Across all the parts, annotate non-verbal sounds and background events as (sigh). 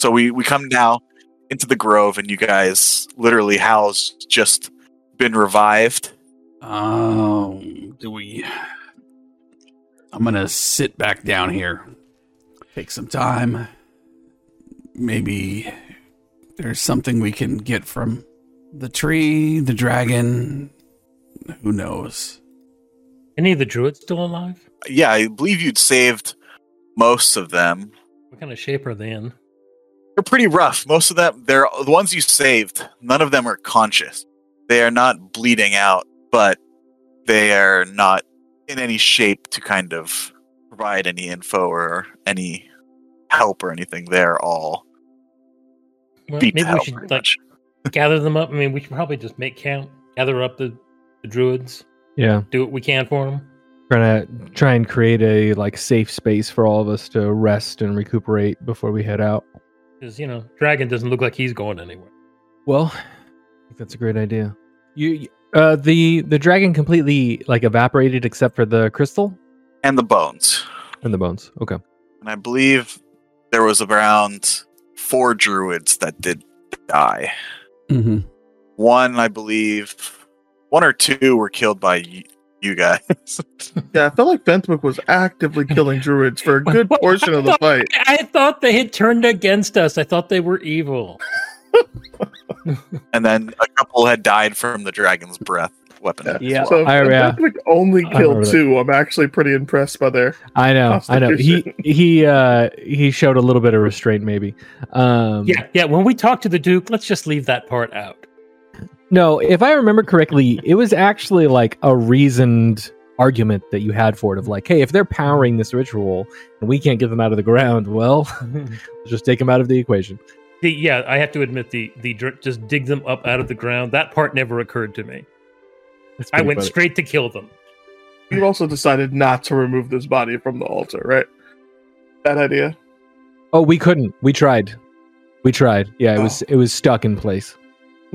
So we we come now into the grove, and you guys literally Hal's just been revived. Oh, do we? I'm gonna sit back down here, take some time. Maybe there's something we can get from the tree, the dragon. Who knows? Any of the druids still alive? Yeah, I believe you'd saved most of them. What kind of shape are they in? They're pretty rough. Most of them, they're the ones you saved. None of them are conscious. They are not bleeding out, but they are not in any shape to kind of provide any info or any help or anything. They're all Well, beat maybe to we hell, should like (laughs) gather them up. I mean, we should probably just make camp, gather up the, the druids, Yeah, do what we can for them. trying to try and create a like safe space for all of us to rest and recuperate before we head out. Because you know, dragon doesn't look like he's going anywhere. Well, I think that's a great idea. You, uh, the the dragon completely like evaporated except for the crystal and the bones. and the bones. Okay. And I believe there was around four druids that did die. Mm-hmm. One, I believe, one or two were killed by y- you guys. (laughs) Yeah, I felt like Fenthwick was actively killing druids for a good (laughs) portion of the (laughs) fight. I thought they had turned against us. I thought they were evil. and then a couple had died from the dragon's breath weapon. Yeah. Yeah. So if I- yeah. Fenthwick only I killed that. two. I'm actually pretty impressed by their. I know. I know. He he uh he showed a little bit of restraint maybe. Um Yeah, yeah. When we talk to the Duke, let's just leave that part out. No, if I remember correctly, it was actually like a reasoned argument that you had for it of like, hey, if they're powering this ritual and we can't get them out of the ground, well, let's (laughs) (laughs) just take them out of the equation. The, yeah, I have to admit the the just dig them up out of the ground. That part never occurred to me. I went funny. straight to kill them. You also decided not to remove this body from the altar, right? That idea. Oh, we couldn't. We tried. We tried. Yeah, it oh. was it was stuck in place.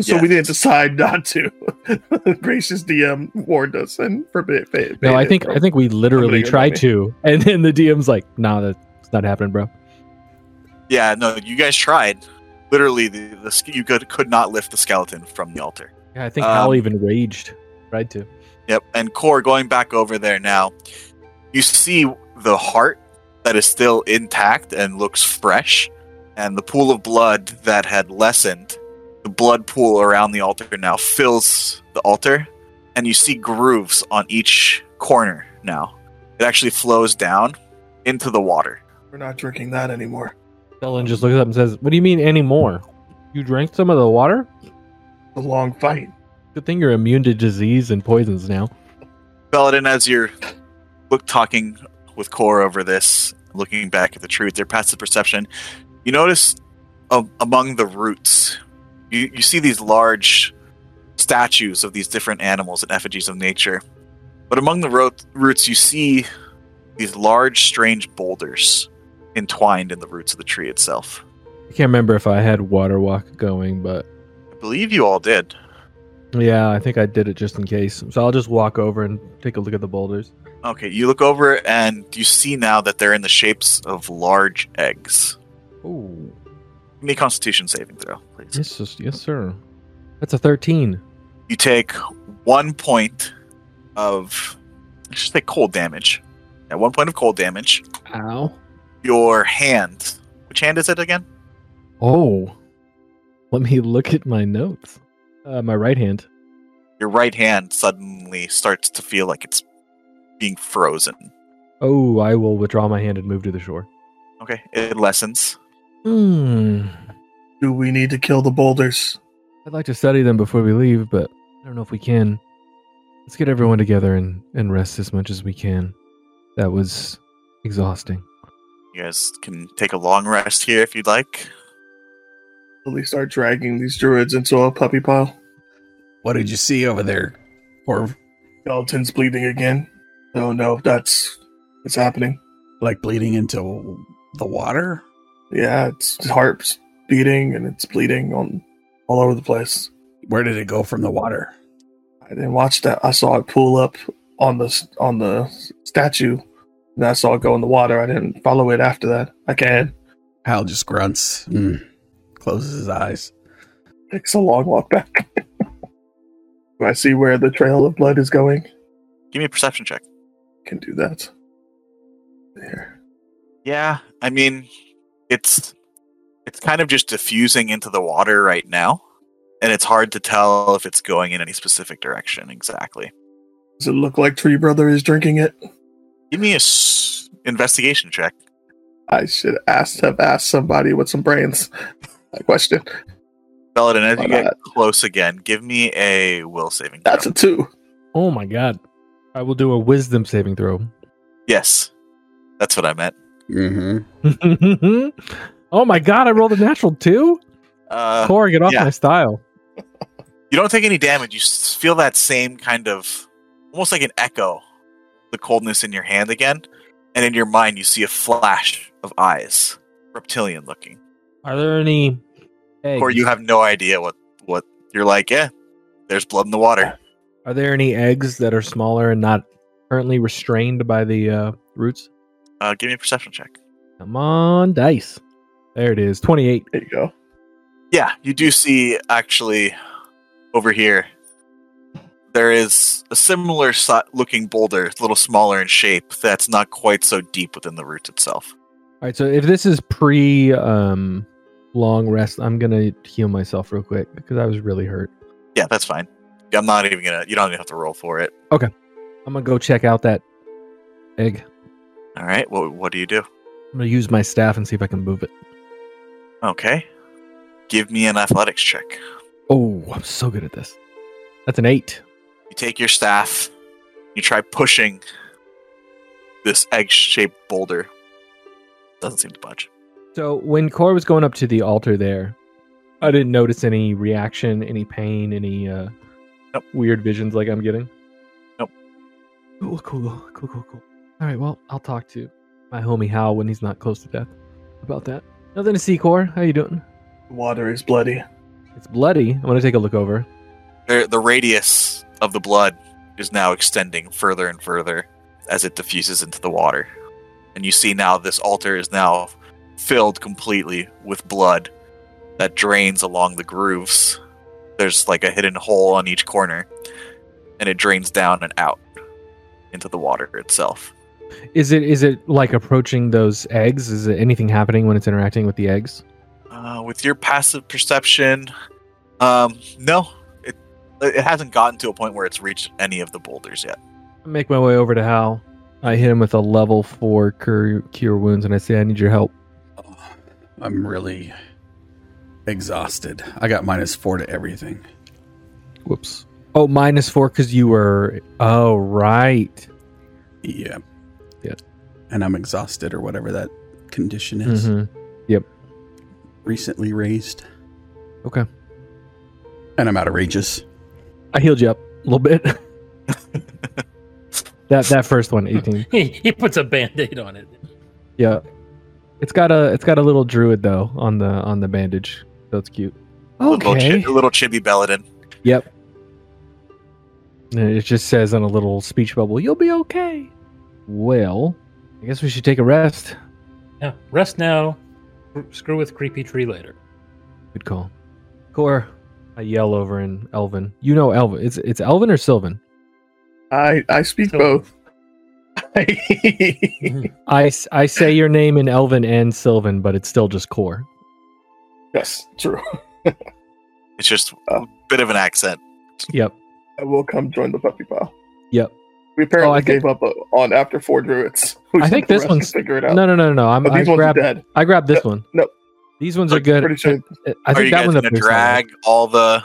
So Yeah. we didn't decide (laughs) not to. (laughs) Gracious DM warned us and forbid. forbade No, I think I think we literally tried to, and then the DM's like, "Nah, that's not happening, bro." Yeah, no, you guys tried. Literally, the, the sk- you could could not lift the skeleton from the altar. Yeah, I think Um, Hal even raged. Tried to. Yep, and Core going back over there now, you see the heart that is still intact and looks fresh, and the pool of blood that had lessened. The blood pool around the altar now fills the altar, and you see grooves on each corner now. It actually flows down into the water. We're not drinking that anymore. Dylan just looks up and says, "What do you mean anymore? You drank some of the water? A long fight. Good thing you're immune to disease and poisons now." Belladin, as you're look talking with Core over this, looking back at the truth, their passive perception, you notice uh, among the roots, you, you see these large statues of these different animals and effigies of nature. But among the ro- roots, you see these large, strange boulders entwined in the roots of the tree itself. I can't remember if I had water walk going, but I believe you all did. yeah, I think I did it just in case. So I'll just walk over and take a look at the boulders. Okay, you look over and you see now that they're in the shapes of large eggs. Oh, Give me constitution saving throw, please. yes, yes, yes, sir. That's a thirteen. you take one point of I just say cold damage. Yeah, one point of cold damage. Ow. Your hand. Which hand is it again? Oh, let me look at my notes. Uh, my right hand. Your right hand suddenly starts to feel like it's being frozen. Oh, I will withdraw my hand and move to the shore. Okay, it lessens. Hmm. Do we need to kill the boulders? I'd like to study them before we leave, but I don't know if we can. Let's get everyone together and, and rest as much as we can. That was exhausting. You guys can take a long rest here if you'd like. Will we start dragging these druids into a puppy pile? What did you see over there? Or Skeleton's bleeding again. Oh no, that's it's happening. like bleeding into the water? Yeah, its heart's beating and it's bleeding on all over the place. Where did it go from the water? I didn't watch that. I saw it pull up on the on the statue, and I saw it go in the water. I didn't follow it after that. I can. Hal just grunts, mm, closes his eyes. Takes a long walk back. (laughs) Do I see where the trail of blood is going? Give me a perception check. Can do that. There. Yeah, I mean, it's it's kind of just diffusing into the water right now, and it's hard to tell if it's going in any specific direction exactly. Does it look like Tree Brother is drinking it? Give me a s- investigation check. I should ask have asked somebody with some brains. That question. Belladin, as Why you get close again, give me a will saving. throw. That's a two. Oh my god. I will do a wisdom saving throw. yes, that's what I meant. Mm-hmm. (laughs) oh my god, I rolled a natural two? Uh, Core, get off yeah. my style. you don't take any damage. You feel that same kind of, almost like an echo, the coldness in your hand again, and in your mind you see a flash of eyes, reptilian looking. Are there any eggs? Or you have no idea what what you're like. Yeah, there's blood in the water. Are there any eggs that are smaller and not currently restrained by the uh, roots? Uh, give me a perception check. Come on, dice. There it is. 28. There you go. Yeah, you do see actually over here. There is a similar si- looking boulder, a little smaller in shape, that's not quite so deep within the root itself. All right, so if this is pre um, long rest, I'm going to heal myself real quick because I was really hurt. Yeah, that's fine. I'm not even gonna. You don't even have to roll for it. Okay, I'm going to go check out that egg. All right. What What do you do? I'm going to use my staff and see if I can move it. Okay. Give me an athletics check. Oh, I'm so good at this. That's an eight. You take your staff. You try pushing this egg-shaped boulder. Doesn't seem to budge. So when Core was going up to the altar there, I didn't notice any reaction, any pain, any uh, Nope. weird visions like I'm getting. Nope. Cool, cool, cool, cool, cool. All right, well, I'll talk to my homie Hal when he's not close to death about that. Nothing to see, Core. How you doing? The water is bloody. It's bloody. I'm gonna take a look over. The, the radius of the blood is now extending further and further as it diffuses into the water. And you see now this altar is now filled completely with blood that drains along the grooves. There's like a hidden hole on each corner, and it drains down and out into the water itself. Is it is it like approaching those eggs? Is it anything happening when it's interacting with the eggs? Uh, with your passive perception, um, no, it it hasn't gotten to a point where it's reached any of the boulders yet. I make my way over to Hal. I hit him with a level four cure, cure wounds, and I say, "I need your help." Oh, I'm really exhausted. I got minus four to everything. Whoops. Oh, minus four because you were. Oh, right. Yeah. Yeah. And I'm exhausted or whatever that condition is. Mhm. Recently raised. Okay. And I'm outrageous. I healed you up a little bit. (laughs) that that first one, (laughs) 18. He, he puts a band-aid on it. Yeah. It's got a it's got a little druid though on the on the bandage. So it's cute. Little, Okay. chi- little chibi Belladin. Yep. And it just says on a little speech bubble, "You'll be okay." Well, I guess we should take a rest. Yeah, rest now. Screw with creepy tree later. Good call. Core, I yell over in Elvin. You know Elvin. It's it's Elvin or Sylvan. I I speak So- both. (laughs) I say your name in Elvin and Sylvan, but it's still just Core. yes, true. (laughs) It's just a Oh. bit of an accent. Yep. I will come join the puppy pile. Yep. We apparently Oh, I think- gave up uh, on after four druids. We I think this one's- figure it out. No, no, no, no, no. I'm, But I these ones grabbed dead. I grabbed this No, one. no. These ones are good. Pretty sure I Are think you that guys one's a gonna bit drag all the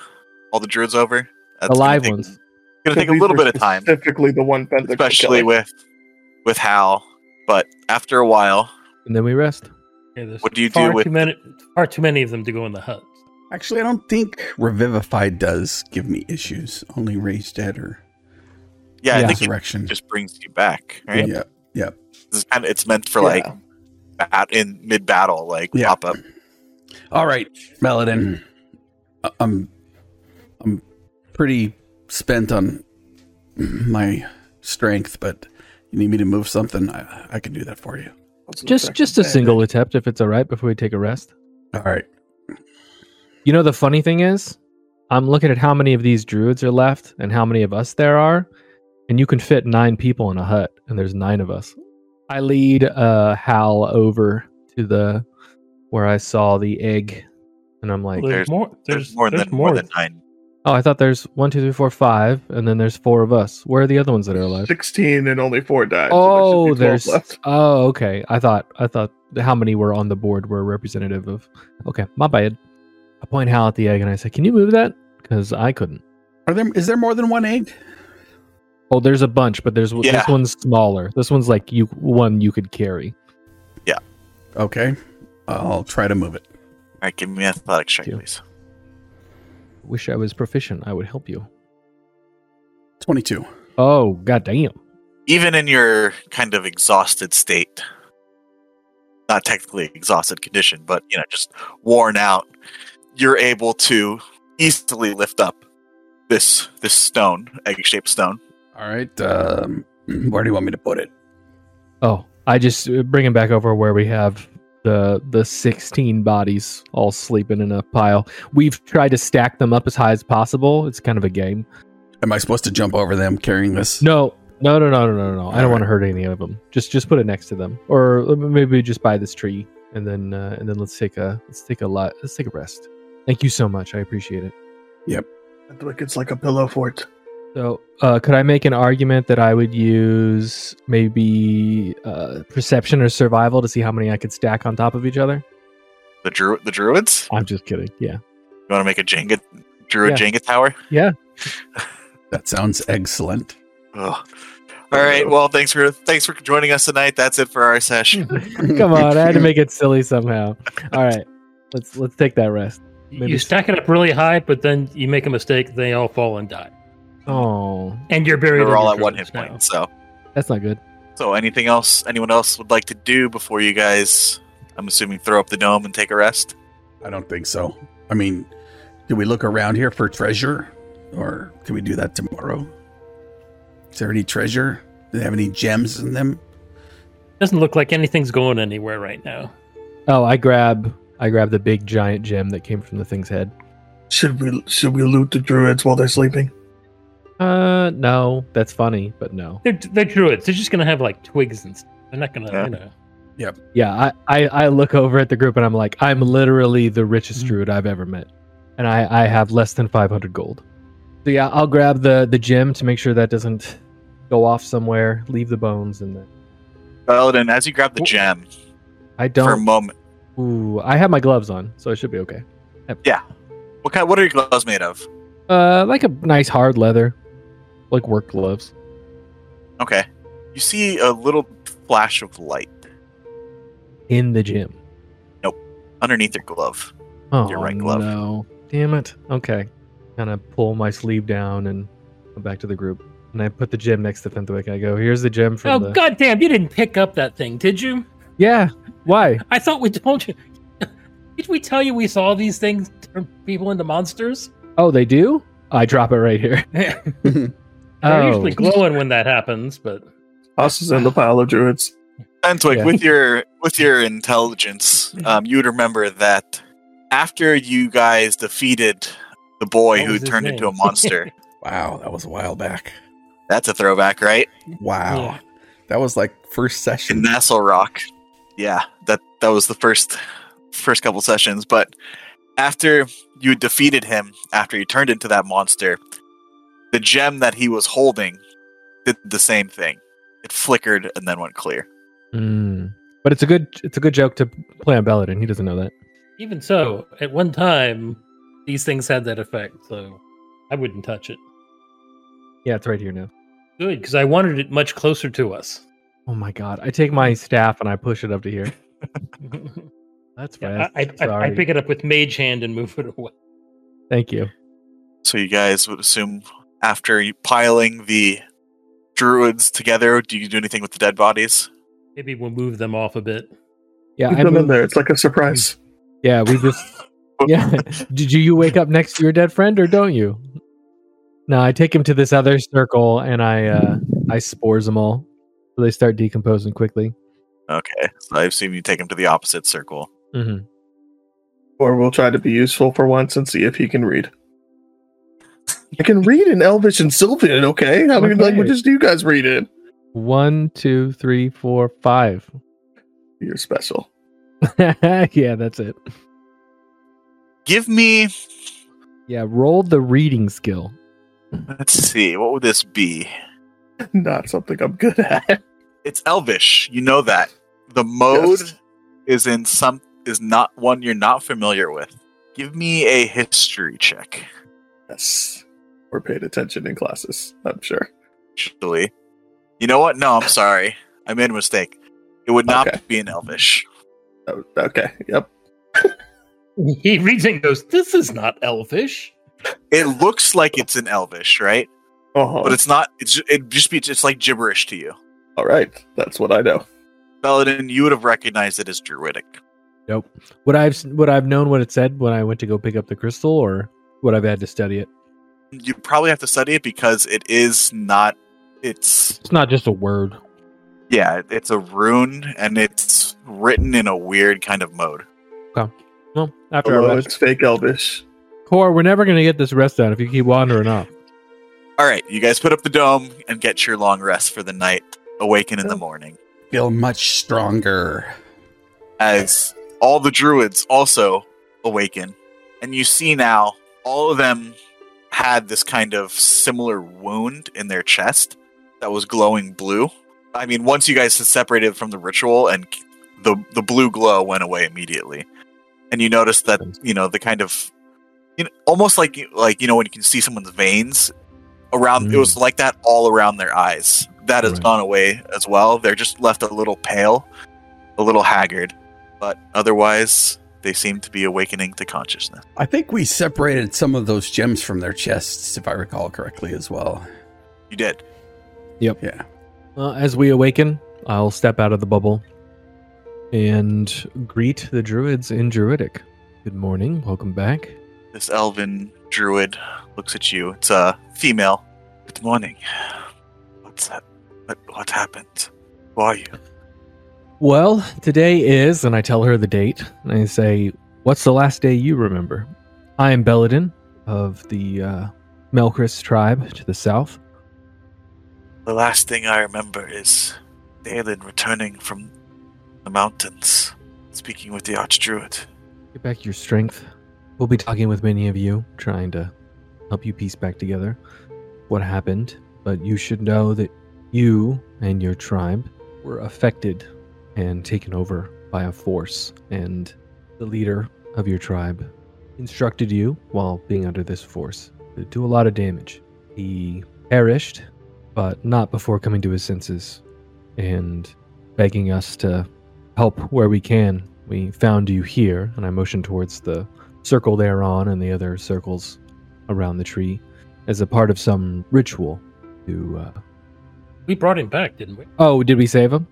all the druids over? That's the gonna live take- ones. Gonna take a little bit of time, Specifically, the one pentacle especially killer. with with Hal. But after a while, And then we rest. Yeah, What do you do far with- too many? Far too many of them to go in the hut. Actually, I don't think Revivify does give me issues. Only Raised Dead or yeah, I Yeah. think it Resurrection. just brings you back. Right? Yeah. Yeah. This is it's meant for Yeah. like bat in mid battle, like Yeah. pop up. All right, Belladin. I- I'm I'm pretty spent on my strength, but you need me to move something, I, I can do that for you. Just just a single attempt if it's all right before we take a rest. All right. You know the funny thing is, I'm looking at how many of these druids are left and how many of us there are, and you can fit nine people in a hut, and there's nine of us. I lead uh Hal over to the where I saw the egg, and I'm like, there's, There's- more. There's, There's, more there's than more than nine. oh, I thought there's one, two, three, four, five, and then there's four of us. Where are the other ones that are alive? 16 and only four died. Oh, so there there's. should be 12 left. Oh, okay. I thought I thought how many were on the board were representative of. Okay, my bad. I point Hal at the egg and I say, "Can you move that?" Because I couldn't. Are there is there more than one egg? Oh, there's a bunch, but there's Yeah. this one's smaller. This one's like you one you could carry. Yeah. Okay. I'll try to move it. All right, give me an athletics check, please. Wish I was proficient. I would help you. 22. Oh, goddamn. Even in your kind of exhausted state, not technically exhausted condition, but you know, just worn out, you're able to easily lift up this this stone, egg-shaped stone. All right. Um, (clears throat) where do you want me to put it? Oh, I just uh, bring him back over where we have the the 16 bodies all sleeping in a pile. We've tried to stack them up as high as possible. It's kind of a game. Am I supposed to jump over them carrying this? No, no, no, no, no, no, no. I don't All want to hurt any of them. Just just put it next to them, or maybe just by this tree, and then uh, and then let's take a let's take a lot let's take a rest. Thank you so much. I appreciate it. Like it's like a pillow fort. So, uh, could I make an argument that I would use maybe uh, perception or survival to see how many I could stack on top of each other? The dru- the druids. I'm just kidding. Yeah. You want to make a Jenga druid Yeah. Jenga tower? Yeah. (laughs) that sounds excellent. Ugh. All right. Well, thanks for thanks for joining us tonight. That's it for our session. (laughs) Come on, I had to (laughs) make it silly somehow. All right, let's let's take that rest. Maybe you stack it up really high, but then you make a mistake, they all fall and die. Oh, And you're buried. We're all at one druids hit now. point. So, that's not good. so anything else anyone else would like to do before you guys? I'm assuming throw up the dome and take a rest. I don't think so. I mean, do we look around here for treasure? Or can we do that tomorrow? Is there any treasure? Do they have any gems in them? Doesn't look like anything's going anywhere right now. Oh, I grab I grab the big giant gem that came from the thing's head. Should we should we loot the druids while they're sleeping? Uh, no, that's funny, but no. They're, they're druids. They're just gonna have like twigs and stuff. They're not gonna, Yeah. you know. Yeah, I, I I look over at the group and I'm like, I'm literally the richest druid I've ever met, and I I have less than 500 gold. So yeah, I'll grab the the gem to make sure that doesn't go off somewhere. Leave the bones and then Belladin, as you grab the gem I don't for a moment, Ooh, I have my gloves on, so I should be okay. Yeah. What kind? What are your gloves made of? Uh, like a nice hard leather, like work gloves. Okay, you see a little flash of light in the gym. Nope. Underneath your glove. Oh, Your right glove. No, damn it. Okay, kind of pull my sleeve down and go back to the group, and I put the gem next to Fenthwick. I go, "Here's the gem from Oh the." goddamn! You didn't pick up that thing, did you? Yeah. Why? I thought we told you. Did we tell you we saw these things turn people into monsters? Oh, they do. I drop it right here. (laughs) (laughs) They're Oh, usually glowing when that happens, but Us is in the pile of druids. Fenthwick, Yeah. with your with your intelligence, um, you would remember that after you guys defeated the boy who was his turned into a (laughs) monster, Wow, that was a while back. that's a throwback, right? Wow. Yeah. That was like first In session. Nestlerock. Yeah, that that was the first first couple sessions. But after you defeated him, after he turned into that monster, the gem that he was holding did the same thing. It flickered and then went clear. Mm. But it's a good it's a good joke to play on Belladin. He doesn't know that. even so, at one time, these things had that effect. So I wouldn't touch it. Yeah, it's right here now. Good, because I wanted it much closer to us. Oh my god! I take my staff and I push it up to here. (laughs) That's Yeah, fast. I, I, I, Sorry. I pick it up with mage hand and move it away. Thank you. So you guys would assume after piling the druids together, do you do anything with the dead bodies? Maybe we'll move them off a bit. Yeah, Keep I them in moved- there. It's like a surprise. Yeah, we just. (laughs) yeah. Did you wake up next to your dead friend or don't you? No, I take him to this other circle and I uh I spores them all, so they start decomposing quickly. Okay, so I assume you take him to the opposite circle. Mm-hmm. Or we'll try to be useful for once and see if he can read. I can read in Elvish and Sylvan, okay? How many Okay. languages do you guys read in? One, two, three, four, five. You're special. (laughs) yeah, that's it. Give me. Yeah, roll the reading skill. Let's see. What would this be? (laughs) Not something I'm good at. It's Elvish. You know that. The mode Yes. is in some is not one you're not familiar with. Give me a history check. Yes. We're paying attention in classes, I'm sure. Actually, you know what? No, I'm sorry. I made a mistake. It would not Okay. be an Elvish. Oh, okay. Yep. (laughs) He reads and goes, This is not Elvish. It looks like it's an Elvish, right? Uh-huh. But it's not. It's it just be. It's like gibberish to you. All right. That's what I know. Belladin, you would have recognized it as Druidic. Nope. Would I've would I've known what it said when I went to go pick up the crystal, or would I've had to study it? You probably have to study it because it is not. It's It's not just a word. yeah. It's a rune and it's written in a weird kind of mode. Okay. Well, after Although our rest, it's fake Elvish. core, we're never gonna get this rest done if you keep wandering off. All right, you guys put up the dome and get your long rest for the night. Awaken in the morning Feel much stronger. as all the druids also awaken, and you see now all of them had this kind of similar wound in their chest that was glowing blue. I mean, once you guys had separated from the ritual, and the the blue glow went away immediately, and you noticed that you know the kind of you know almost like like you know when you can see someone's veins around. It was mm. like that all around their eyes. That has Right. gone away as well. They're just left a little pale, a little haggard, but otherwise they seem to be awakening to consciousness. I think we separated some of those gems from their chests, if I recall correctly, as well. You did. Yep. Yeah. Uh, as we awaken, I'll step out of the bubble and greet the druids in Druidic. Good morning. Welcome back. This elven druid looks at you. It's a female. Good morning. What's that? What, what happened? Who are you? Well, today is, and I tell her the date, and I say, What's the last day you remember? I am Belladin of the uh, Melchris tribe to the south. The last thing I remember is Dalen returning from the mountains, speaking with the Archdruid. Get back your strength. We'll be talking with many of you, trying to help you piece back together what happened. But you should know that you and your tribe were affected and taken over by a force, and the leader of your tribe instructed you, while being under this force, to do a lot of damage. He perished, but not before coming to his senses and begging us to help where we can. We found you here, and I motioned towards the circle there on and the other circles around the tree as a part of some ritual to. Uh... We brought him back, didn't we? Oh, did we save him?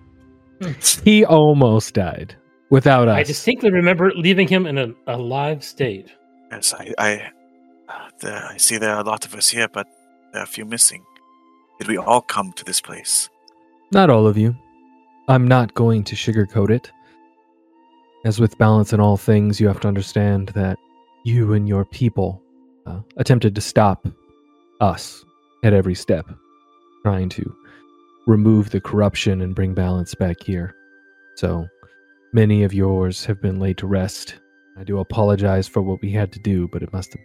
(laughs) he almost died without us. I distinctly remember leaving him in a alive state. Yes, I, I, there, I see there are a lot of us here, but there are a few missing. Did we all come to this place? Not all of you. I'm not going to sugarcoat it. As with balance in all things, you have to understand that you and your people uh, attempted to stop us at every step, trying to remove the corruption and bring balance back here. So many of yours have been laid to rest. I do apologize for what we had to do, but it must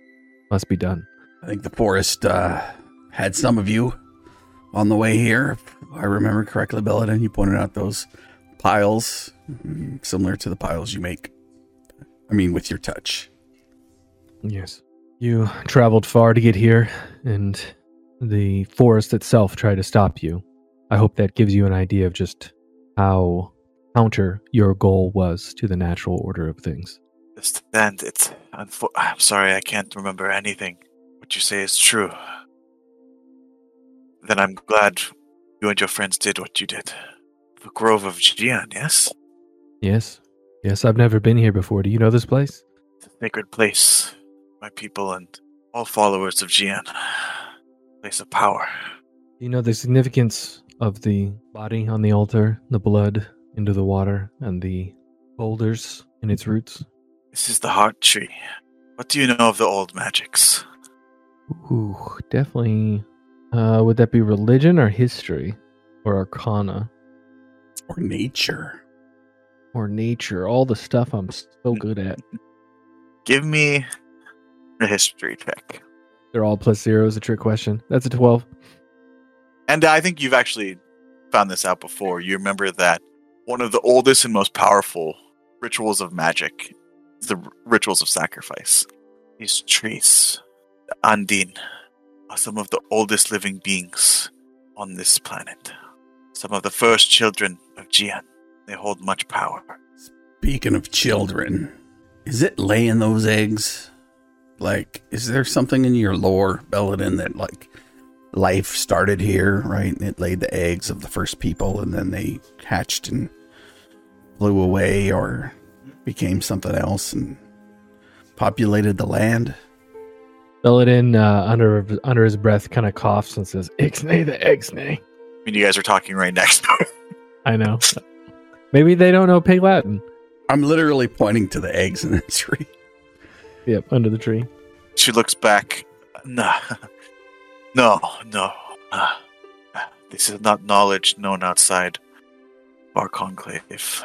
must be done. I think the forest uh, had some of you on the way here. If I remember correctly, Belladin, you pointed out those piles mm, similar to the piles you make. I mean, with your touch. Yes. You traveled far to get here, and the forest itself tried to stop you. I hope that gives you an idea of just how counter your goal was to the natural order of things. Understand it's. Unfo- I'm sorry, I can't remember anything. What you say is true. Then I'm glad you and your friends did what you did. The Grove of Gian, yes? Yes. Yes, I've never been here before. Do you know this place? It's a sacred place. My people and all followers of Gian. Place of power. You know the significance of the body on the altar, the blood into the water and the boulders in its roots. This is the heart tree. What do you know of the old magics? Ooh, definitely. Uh, would that be religion or history or arcana Or nature. or nature? All the stuff I'm so good at. Give me a history check. They're all plus zero is a trick question. That's a 12. And I think you've actually found this out before. You remember that one of the oldest and most powerful rituals of magic is the r- rituals of sacrifice. These trees, the Andin, are some of the oldest living beings on this planet. Some of the first children of Jian. They hold much power. Speaking of children, is it laying those eggs? Like, is there something in your lore, Belladin, that like life started here, right? And it laid the eggs of the first people and then they hatched and flew away or became something else and populated the land? Belladin, uh, under under his breath, kind of coughs and says, Ixnay the Ixnay. I mean, you guys are talking right next door. (laughs) I know. Maybe they don't know Pig Latin. I'm literally pointing to the eggs in the (laughs) tree. Yep, under the tree. She looks back. No, (laughs) no, no. Ah, This is not knowledge known outside our conclave.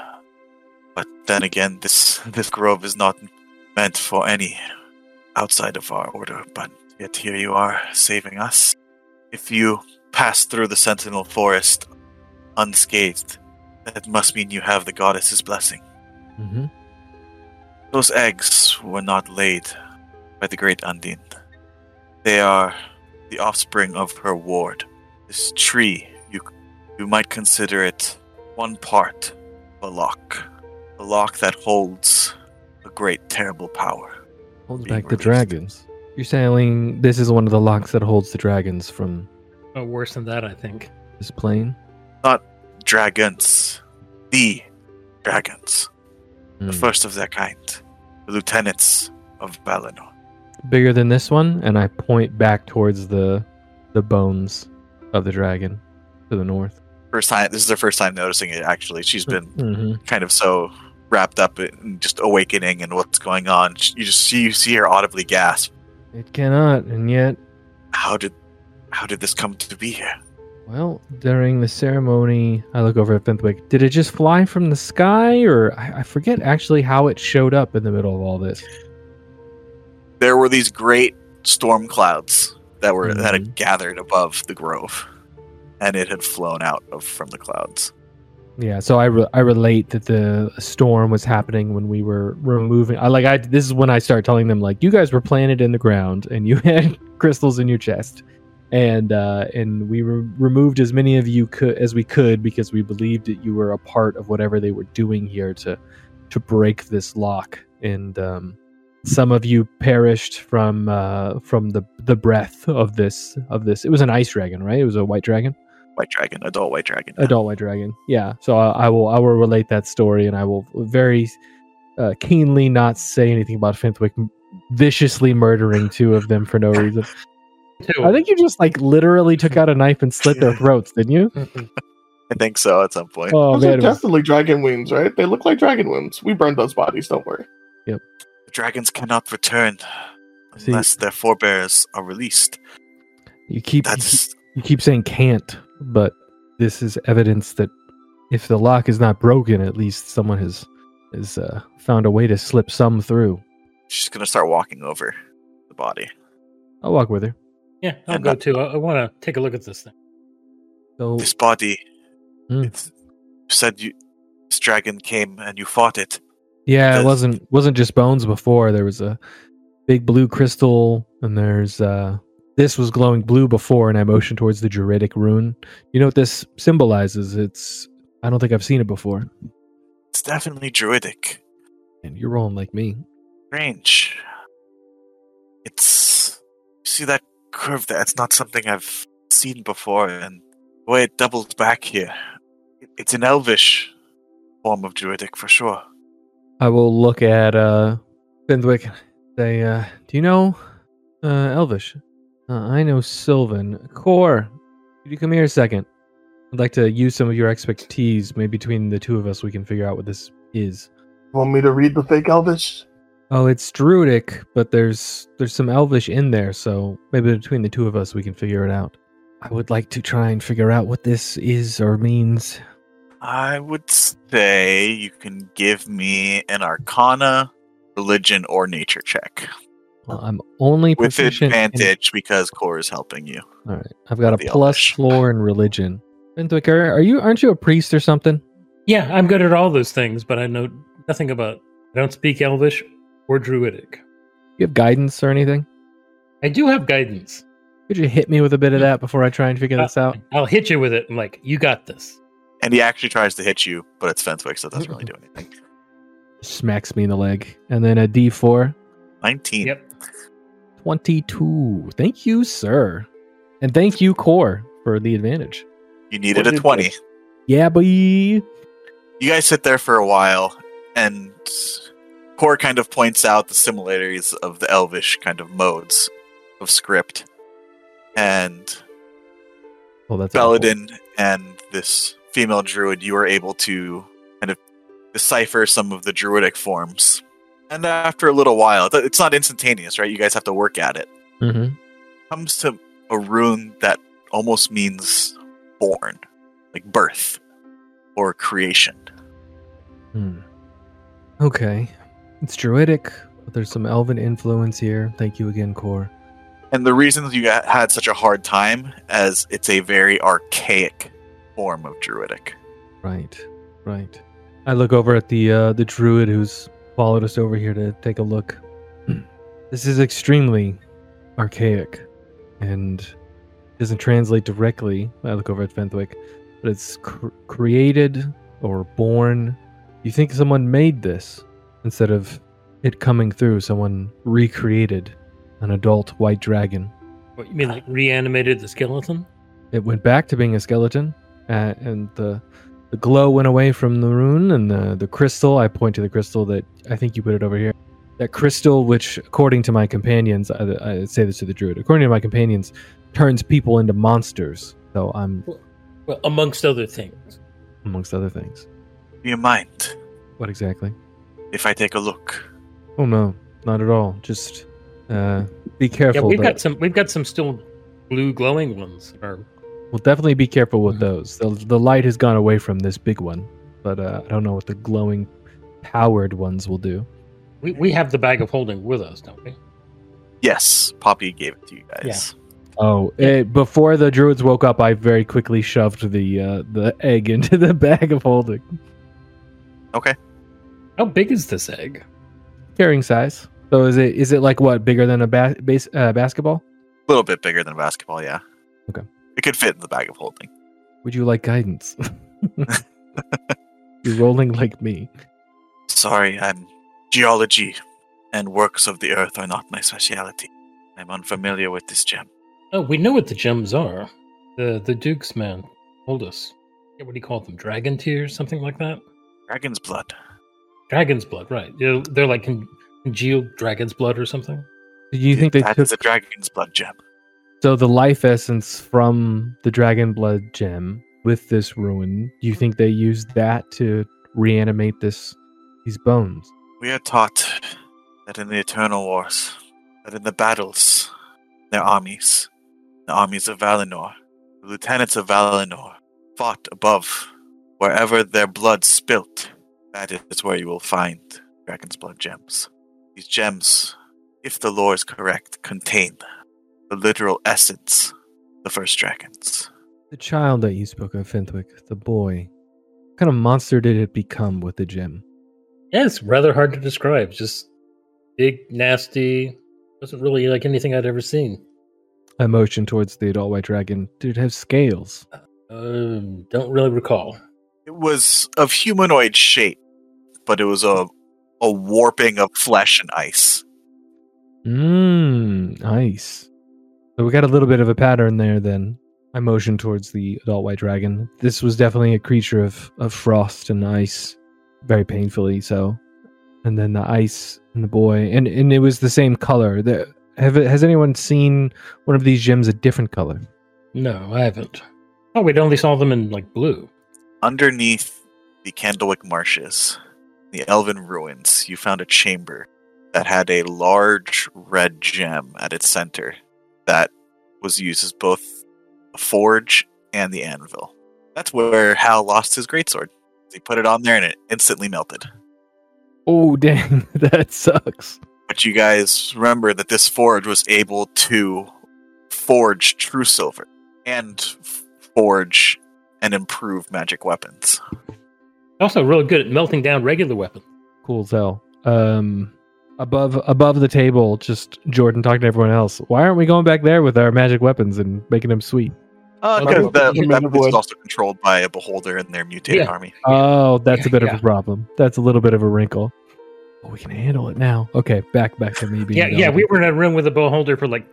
But then again, this this grove is not meant for any outside of our order. But yet here you are, saving us. If you pass through the Sentinel Forest unscathed, that must mean you have the goddess's blessing. Mm-hmm. Those eggs were not laid by the great Undine. They are the offspring of her ward. This tree, you you might consider it one part of a lock. A lock that holds a great terrible power. Holds Being back the dragons. You're saying this is one of the locks that holds the dragons from Oh, worse than that, I think. this plane? Not dragons. The dragons. The Hmm. first of their kind. The lieutenants of Valinor. Bigger than this one, and I point back towards the the bones of the dragon to the north. First time this is her first time noticing it actually. She's been hmm kind of so wrapped up in just awakening and what's going on. You just see you see her audibly gasp. It cannot, and yet, How did how did this come to be here? well, during the ceremony, I look over at Fenthwick. Did it just fly from the sky, or I, I forget actually how it showed up in the middle of all this? There were these great storm clouds that were that had Mhm. gathered above the grove, and it had flown out of from the clouds. Yeah, so I, re- I relate that the storm was happening when we were removing. I like I this is when I start telling them like you guys were planted in the ground and you (laughs) had crystals in your chest, and uh, and we re- removed as many of you could as we could because we believed that you were a part of whatever they were doing here to to break this lock. And um, some of you perished from uh, from the the breath of this of this. It was an ice dragon, right? It was a white dragon White dragon, adult white dragon. adult white dragon yeah so I, I will i will relate that story and i will very uh, keenly not say anything about Fenthwick viciously murdering two of them for no (laughs) reason i think you just like literally took out a knife and slit their (laughs) throats didn't you I think so at some point. oh Those are man it was- definitely dragon wounds, right? They look like dragon wounds. We burned those bodies, don't worry. The dragons cannot return See- unless their forebears are released. you keep you keep, That's you keep saying can't but this is evidence that if the lock is not broken at least someone has has uh, found a way to slip some through she's gonna start walking over the body. i'll walk with her yeah, I'll And go that- too. I, I want to take a look at this thing. so This body. It's, said you this dragon came and you fought it. Yeah, it wasn't wasn't just bones before. There was a big blue crystal, and there's uh this was glowing blue before, and I motioned towards the Druidic rune. You know what this symbolizes? It's I don't think I've seen it before. It's definitely druidic. And you're rolling like me. Strange. It's see that curve there. It's not something I've seen before, and the way it doubles back here. It's an elvish form of druidic for sure. I will look at uh and say, uh, do you know uh Elvish? Uh, I know Sylvan. Core, could you come here a second? I'd like to use some of your expertise. Maybe between the two of us, we can figure out what this is. Want me to read the fake Elvish? Oh, it's Druidic, but there's there's some Elvish in there, so maybe between the two of us, we can figure it out. I would like to try and figure out what this is or means. I would say you can give me an Arcana, Religion, or Nature check Well, I'm only with proficient in- advantage because Core is helping you. All right, I've got a plus Elvish. four in religion. Bentwicker, are you? Aren't you a priest or something? Yeah, I'm good at all those things, but I know nothing about. I don't speak Elvish or Druidic. You have guidance or anything? I do have guidance. Could you hit me with a bit of mm. that before I try and figure uh, this out? I'll hit you with it. I'm like, you got this. And he actually tries to hit you, but it's Fenthwick, so it doesn't really do (laughs) anything. Smacks me in the leg, and then a D4. 19. Yep. 22. Thank you, sir. And thank you, Core, for the advantage. You needed What a did 20. Yeah, boy. You guys sit there for a while, and Core kind of points out the similarities of the Elvish kind of modes of script. And well, that's awful. Belladin and this female druid, you are able to kind of decipher some of the druidic forms. And after a little while, it's not instantaneous, right? You guys have to work at it. Mhm. Comes to a rune that almost means born, like birth or creation. Hmm. Okay. It's druidic, but there's some elven influence here. Thank you again, Core. And the reasons you had such a hard time, as it's a very archaic form of druidic. Right, right. I look over at the uh, the druid who's followed us over here to take a look. (clears throat) this is extremely archaic, and doesn't translate directly. I look over at Fenthwick, but it's cr- created or born. You think someone made this instead of it coming through? Someone recreated an adult white dragon. What you mean, like reanimated the skeleton? It went back to being a skeleton, uh, and the the glow went away from the rune and the the crystal. I point to the crystal that I think you put it over here. That crystal, which according to my companions, I, I say this to the druid. According to my companions, turns people into monsters. So I'm Well, amongst other things. amongst other things. Do you mind What exactly? if I take a look? Oh no, not at all. Just uh, be careful. Yeah, we've that- got some. We've got some still blue glowing ones. Or We'll definitely be careful with Mhm. those. The, the light has gone away from this big one, but uh, I don't know what the glowing, powered ones will do. we, we have the bag of holding with us, don't we? Yes, Poppy gave it to you guys. Yeah. Oh, eh, before the druids woke up, I very quickly shoved the uh, the egg (laughs) into the bag of holding. Okay. How big is this egg? Carrying size. So is it is it like what bigger than a ba- base, uh, basketball? A little bit bigger than a basketball, yeah. Okay. It could fit in the bag of holding. Would you like guidance? (laughs) You're rolling like me. Sorry, I'm geology and works of the earth are not my speciality. I'm unfamiliar with this gem. Oh, we know what the gems are. The the Duke's man told us. What do you call them? Dragon tears, something like that. Dragon's blood. Dragon's blood, right? They're, they're like con- congealed dragon's blood or something. Do you think they That took is a dragon's blood gem. So the life essence from the dragon blood gem with this ruin? Do you think they used that to reanimate this these bones? We are taught that in the eternal wars, that in the battles, their armies, the armies of Valinor, the lieutenants of Valinor, fought above wherever their blood spilt. That is where you will find dragon's blood gems. These gems, if the lore is correct, contain the literal essence the first dragons. The child that you spoke of, Fenthwick, the boy. What kind of monster did it become with the gem? Yeah, it's rather hard to describe. Just big, nasty. Wasn't really like anything I'd ever seen. I motioned towards the adult white dragon. Did it have scales? Um, don't really recall. It was of humanoid shape, but it was a a warping of flesh and ice. Mmm, nice. So we got a little bit of a pattern there then. I motioned towards the adult white dragon. This was definitely a creature of, of frost and ice, very painfully so. And then the ice and the boy, and, and it was the same color. The, have has anyone seen one of these gems a different color? No, I haven't. Oh, we'd only saw them in like blue. Underneath the Candlewick Marshes, the Elven Ruins, you found a chamber that had a large red gem at its center that was used as both a forge and the anvil. That's where Hal lost his greatsword. He put it on there and it instantly melted. Oh dang, (laughs) that sucks. But you guys remember that this forge was able to forge true silver and forge and improve magic weapons. Also, really good at melting down regular weapons. Cool as hell. Um, above above the table, just Jordan talking to everyone else. Why aren't we going back there with our magic weapons and making them sweet? Uh, because the, The the weapons is also controlled by a beholder and their mutated Yeah. army. Oh, that's a Yeah, bit of a problem. That's a little bit of a wrinkle. But we can handle it now. Okay, back back to me being. Yeah, yeah, dumb. we were in a room with a beholder for like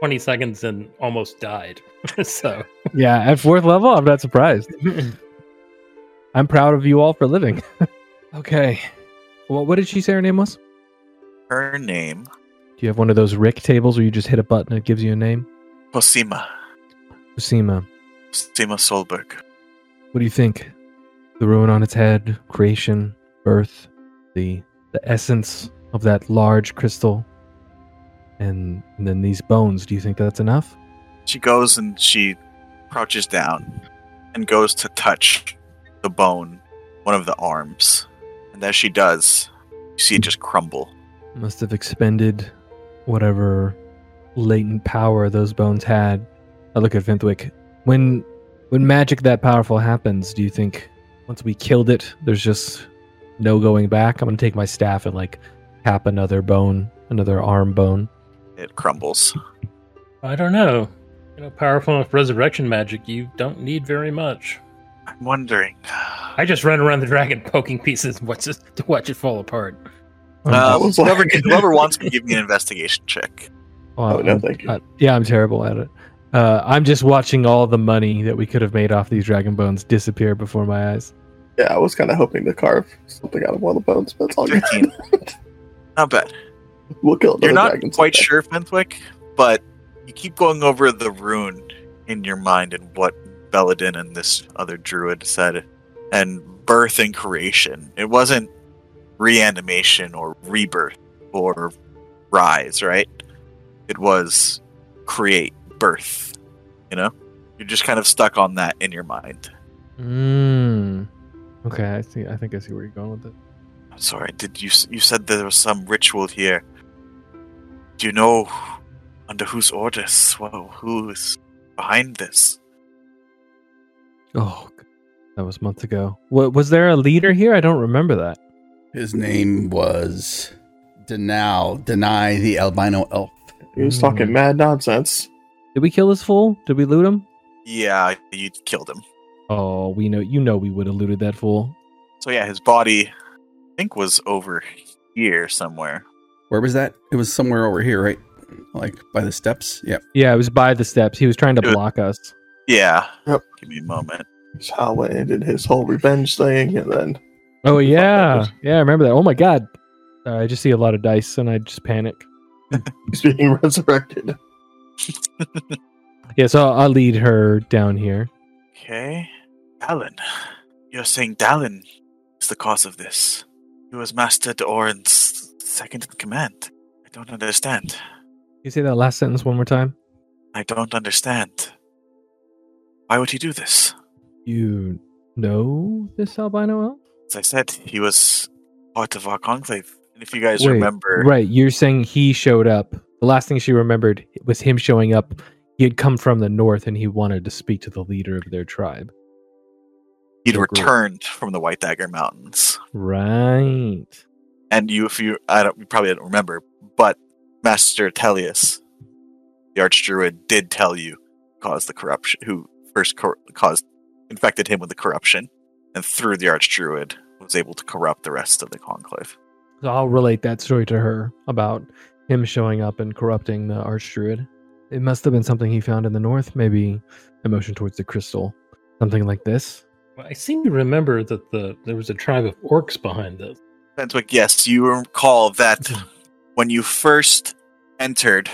20 seconds and almost died. (laughs) so, yeah at fourth level. I'm not surprised. (laughs) I'm proud of you all for living. (laughs) okay, well, what did she say her name was? Her name, Do you have one of those Rick tables where you just hit a button and it gives you a name? Posima. Posima. Posima Solberg. What do you think? The ruin on its head, creation, birth, the the essence of that large crystal, and, and then these bones. Do you think that's enough? She goes and she crouches down and goes to touch the bone, one of the arms. And as she does, you see it just crumble. Must have expended whatever latent power those bones had. I look at Fenthwick. When when magic that powerful happens, do you think once we killed it, there's just no going back? I'm gonna take my staff and like tap another bone, another arm bone. It crumbles. I don't know. You know, powerful enough resurrection magic, you don't need very much. I'm wondering. I just run around the dragon poking pieces and watch it, to watch it fall apart. Uh, whoever, whoever wants to give me an investigation check. Well, Oh, no, thank you. uh, yeah, I'm terrible at it. Uh, I'm just watching all the money that we could have made off these dragon bones disappear before my eyes. Yeah, I was kind of hoping to carve something out of one of the bones, but it's all good. 15. (laughs) Not bad. we'll kill another You're not quite someday. sure, Fenthwick, but you keep going over the rune in your mind and what Belladin and this other druid said, and birth and creation. It wasn't reanimation or rebirth or rise, right? It was create, birth. You know? You're just kind of stuck on that in your mind. Mm. Okay, I see. I think I see where you're going with it. I'm sorry, did you you said there was some ritual here? Do you know under whose orders? Whoa, who is behind this? Oh, that was months ago. Wa was there a leader here? I don't remember that. His name was Denal, Deny the albino elf. He was Mm. talking mad nonsense. Did we kill this fool? Did we loot him? Yeah, you killed him. Oh, we know. You know, we would have looted that fool. So yeah, his body, I think, was over here somewhere. Where was that? It was somewhere over here, right? Like by the steps. Yeah. Yeah, it was by the steps. He was trying to It was- block us. Yeah. Yep. Give me a moment. That's How went ended his whole revenge thing, and then Oh yeah, yeah. I remember that. Oh my god. Uh, I just see a lot of dice and I just panic. (laughs) he's being resurrected. Yeah, so I'll lead her down here. Okay, Dallin. You're saying Dallin is the cause of this? He was Master Doran's second in command. I don't understand. Can you say that last sentence one more time? I don't understand. Why would he do this? You know this albino elf? As I said, he was part of our conclave. And if you guys Wait, remember, Right, you're saying he showed up. The last thing she remembered was him showing up. He had come from the north and he wanted to speak to the leader of their tribe. he'd group. returned from the White Dagger Mountains. Right. And you, if you, I don't, you probably don't remember, but Master Tellius, the Archdruid, did tell you caused the corruption, who first cor- caused, infected him with the corruption, and through the Archdruid was able to corrupt the rest of the conclave. So I'll relate that story to her about him showing up and corrupting the archdruid. It must have been something he found in the north, maybe emotion towards the crystal. Something like this. Well, I seem to remember that the there was a tribe of orcs behind this. Fenthwick, yes, you recall that (laughs) when you first entered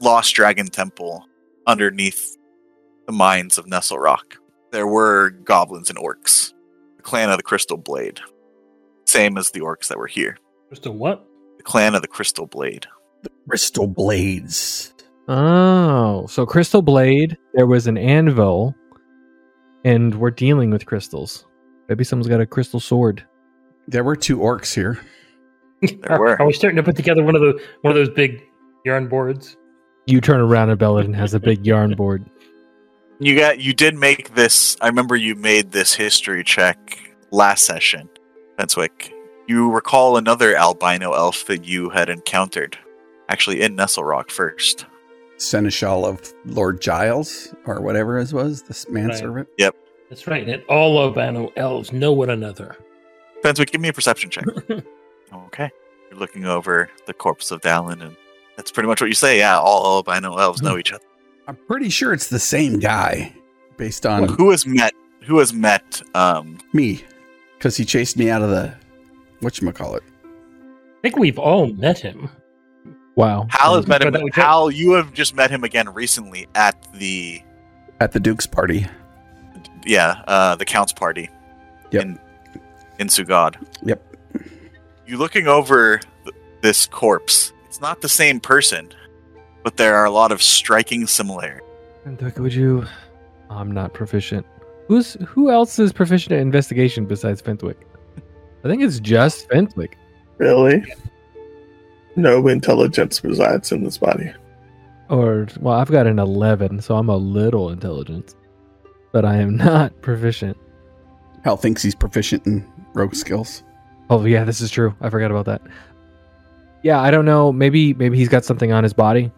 Lost Dragon Temple underneath the mines of Nestlerock, there were goblins and orcs. The clan of the Crystal Blade. Same as the orcs that were here. Just a what? The clan of the Crystal Blade. The Crystal blades. Oh, so crystal blade. There was an anvil, and we're dealing with crystals. Maybe someone's got a crystal sword. There were two orcs here. There were. Are we starting to put together one of the one of those big yarn boards? You turn around and Belladin has a big yarn board. You got you did make this I remember you made this history check last session. Fenthwick. You recall another albino elf that you had encountered. Actually in Nestlerock first. Seneschal of Lord Giles, or whatever his was, this manservant. Yep. That's right. And all albino elves know one another. Fenthwick, give me a perception check. (laughs) okay. You're looking over the corpse of Dallin and that's pretty much what you say. Yeah, all albino elves know hmm. each other. I'm pretty sure it's the same guy, based on Who has met who has met um me, because he chased me out of the whatchamacallit. I think we've all met him. Wow. Hal has met him But that was- Hal, you have just met him again recently at the at the Duke's party. yeah, uh, the Count's party Yep. in in Sugod. Yep. You looking over th- this corpse. It's not the same person, but there are a lot of striking similarities. Fenthwick, would you? I'm not proficient. Who's who else is proficient at investigation besides Fenthwick? I think it's just Fenthwick. Really? No intelligence resides in this body. Or well, I've got an 11, so I'm a little intelligent, but I am not proficient. Hal thinks he's proficient in rogue skills. Oh yeah, this is true. I forgot about that. Yeah, I don't know. Maybe maybe he's got something on his body.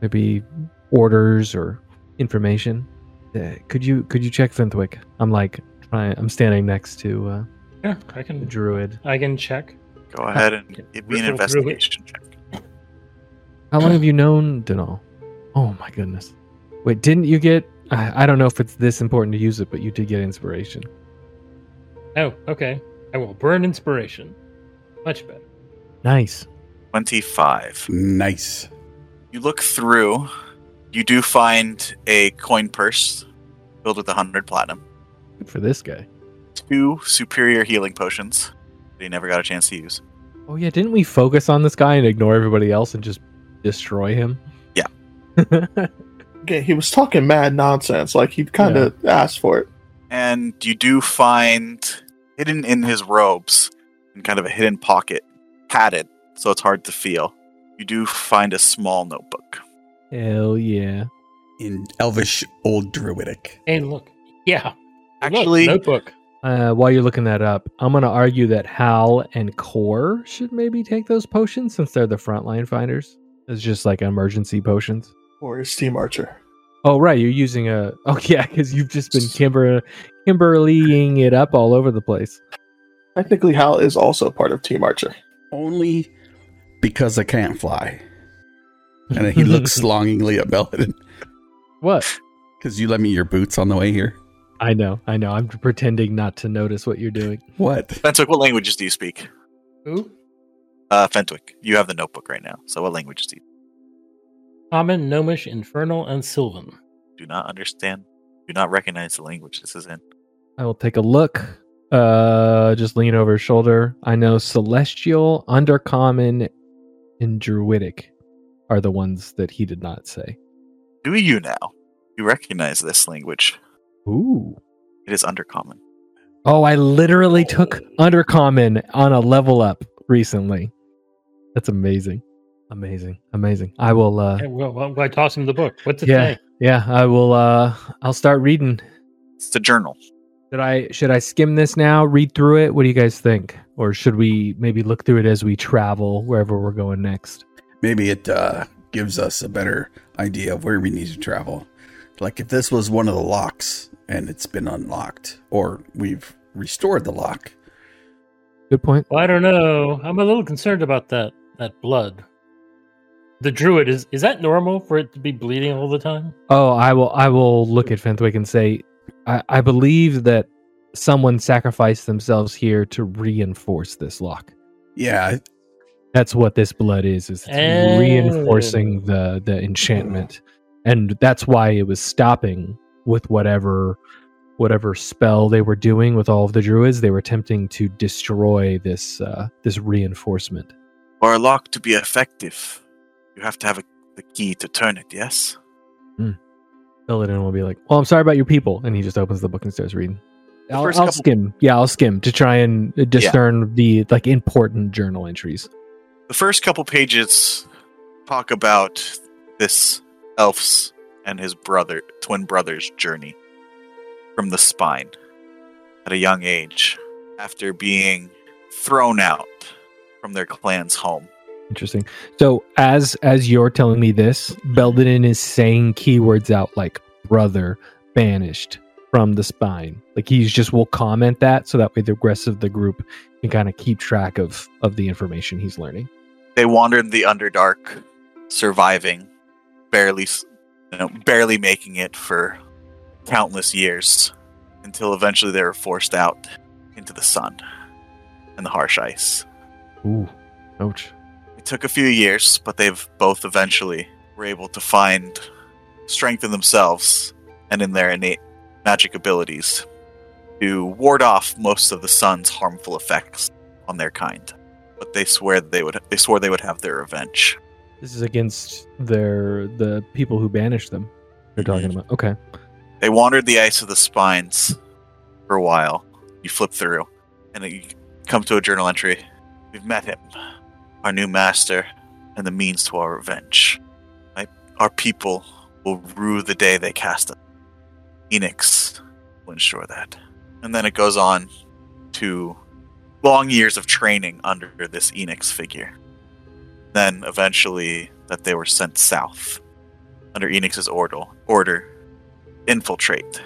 Maybe orders or information. Uh, could you could you check Fenthwick? I'm like trying. I'm standing next to uh, Yeah, I the can. druid. I can check. Go ahead and give me an Riddle through it. investigation check. How long have you known Denal? Oh my goodness. Wait, didn't you get? I, I don't know if it's this important to use it, but you did get inspiration. Oh, okay. I will burn inspiration. Much better. Nice. 25. Nice. You look through, you do find a coin purse filled with a 100 platinum, Good for this guy. two superior healing potions that he never got a chance to use. Oh yeah, didn't we focus on this guy and ignore everybody else and just destroy him? Yeah. (laughs) Okay, he was talking mad nonsense. Like he'd kind of asked for it. And you do find hidden in his robes, in kind of a hidden pocket, padded, so it's hard to feel. You do find a small notebook. Hell yeah. In Elvish Old Druidic. And look. Yeah. Look, Actually, notebook. Uh, while you're looking that up, I'm gonna argue that Hal and Core should maybe take those potions since they're the frontline finders. It's just like emergency potions. Or his steam archer. Oh right, you're using a. (laughs) Oh yeah, because you've just been Kimber, Kimberlying it up all over the place. Technically, Hal is also part of Team Archer. Only because I can't fly. And he looks (laughs) longingly at Belladin. what? Because you lent me your boots on the way here. I know, I know. I'm pretending not to notice what you're doing. What? Fenthwick, what languages do you speak? Who? Uh, Fenthwick, you have the notebook right now. So what languages do you Common, Gnomish, Infernal, and Sylvan. do not understand? Do not recognize the language this is in. I will take a look. Uh, just lean over his shoulder. I know Celestial, Undercommon, and Druidic are the ones that he did not say. Do you now? You recognize this language. Ooh. It is undercommon. Oh, I literally took Undercommon on a level up recently. That's amazing. Amazing. Amazing. I will uh Okay, well, well, I toss him the book. What's it yeah. say? Yeah, I will uh I'll start reading. It's a journal. Should I should I skim this now, read through it? What do you guys think? Or should we maybe look through it as we travel wherever we're going next? Maybe it uh, gives us a better idea of where we need to travel. Like if this was one of the locks and it's been unlocked, or we've restored the lock. Good point. Well, I don't know. I'm a little concerned about that that blood. The druid is is that normal for it to be bleeding all the time? Oh, I will. I will look at Fenthwick and say, I, I believe that someone sacrificed themselves here to reinforce this lock. Yeah, That's what this blood is. Is it's Oh. reinforcing the the enchantment, and that's why it was stopping with whatever whatever spell they were doing with all of the druids, they were attempting to destroy this uh, this reinforcement. For a lock to be effective, you have to have a, the key to turn it, yes? Belladin will be like, "Well, I'm sorry about your people," and he just opens the book and starts reading. The I'll, I'll couple- skim. Yeah, I'll skim to try and uh, discern the like important journal entries. The first couple pages talk about this elf's and his brother, twin brother's journey from the spine at a young age after being thrown out from their clan's home. Interesting. So as as you're telling me this, Belladin is saying keywords out like brother, banished from the spine. Like he's just will comment that so that way the rest of the group can kind of keep track of of the information he's learning. They wandered the Underdark, surviving, barely, you know, barely making it for countless years, until eventually they were forced out into the sun and the harsh ice. Ooh. Ouch. It took a few years, but they've both eventually were able to find strength in themselves and in their innate magic abilities to ward off most of the sun's harmful effects on their kind. But they swear that they would they swore they would have their revenge. This is against their the people who banished them. They're talking mhm. about. Okay. They wandered the ice of the spines for a while. You flip through, and you come to a journal entry. We've met him, our new master, and the means to our revenge. Our people will rue the day they cast us. Enix will ensure that. And then it goes on to long years of training under this Enix figure. Then eventually that they were sent south under Enix's order, order infiltrate.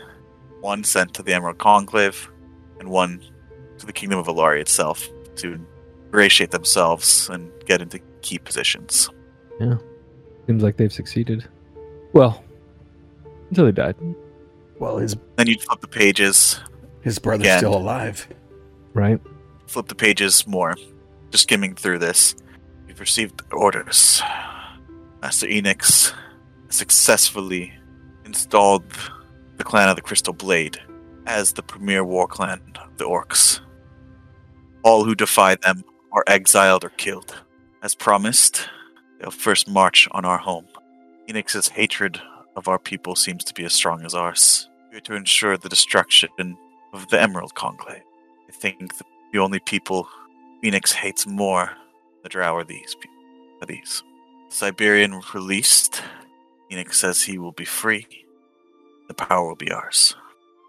One sent to the Emerald Conclave, and one to the Kingdom of Alari itself to ingratiate themselves and get into key positions. Yeah. Seems like they've succeeded. Well, until they died, Well, his Then you flip the pages, his brother's Again. still alive. right? flip the pages more, just skimming through this. You've received orders. Master Enix successfully installed the clan of the Crystal Blade as the premier war clan of the Orcs. All who defy them are exiled or killed. As promised, they'll first march on our home. Enix's hatred of our people seems to be as strong as ours. We're to ensure the destruction of the Emerald Conclave. I think the, the only people Enix hates more the Drow are these people. Are these. Siberian released. Enix says he will be free. The power will be ours.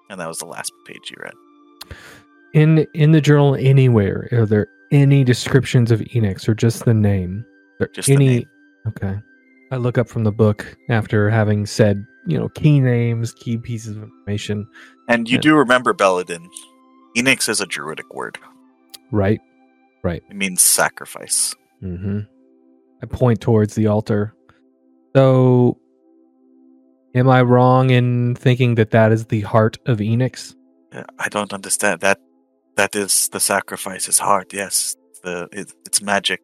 And that was the last page you read. In in the journal anywhere, are there any descriptions of Enix or just the name? Just the any name. Okay. I look up from the book after having said, you know, key names, key pieces of information, And you Yeah. do remember Belladin. Enix is a druidic word. right? Right. It means sacrifice. Mm-hmm. I point towards the altar. So, am I wrong in thinking that that is the heart of Enix? Uh, I don't understand that. That is the sacrifice is hard. Yes, the it, it's magic.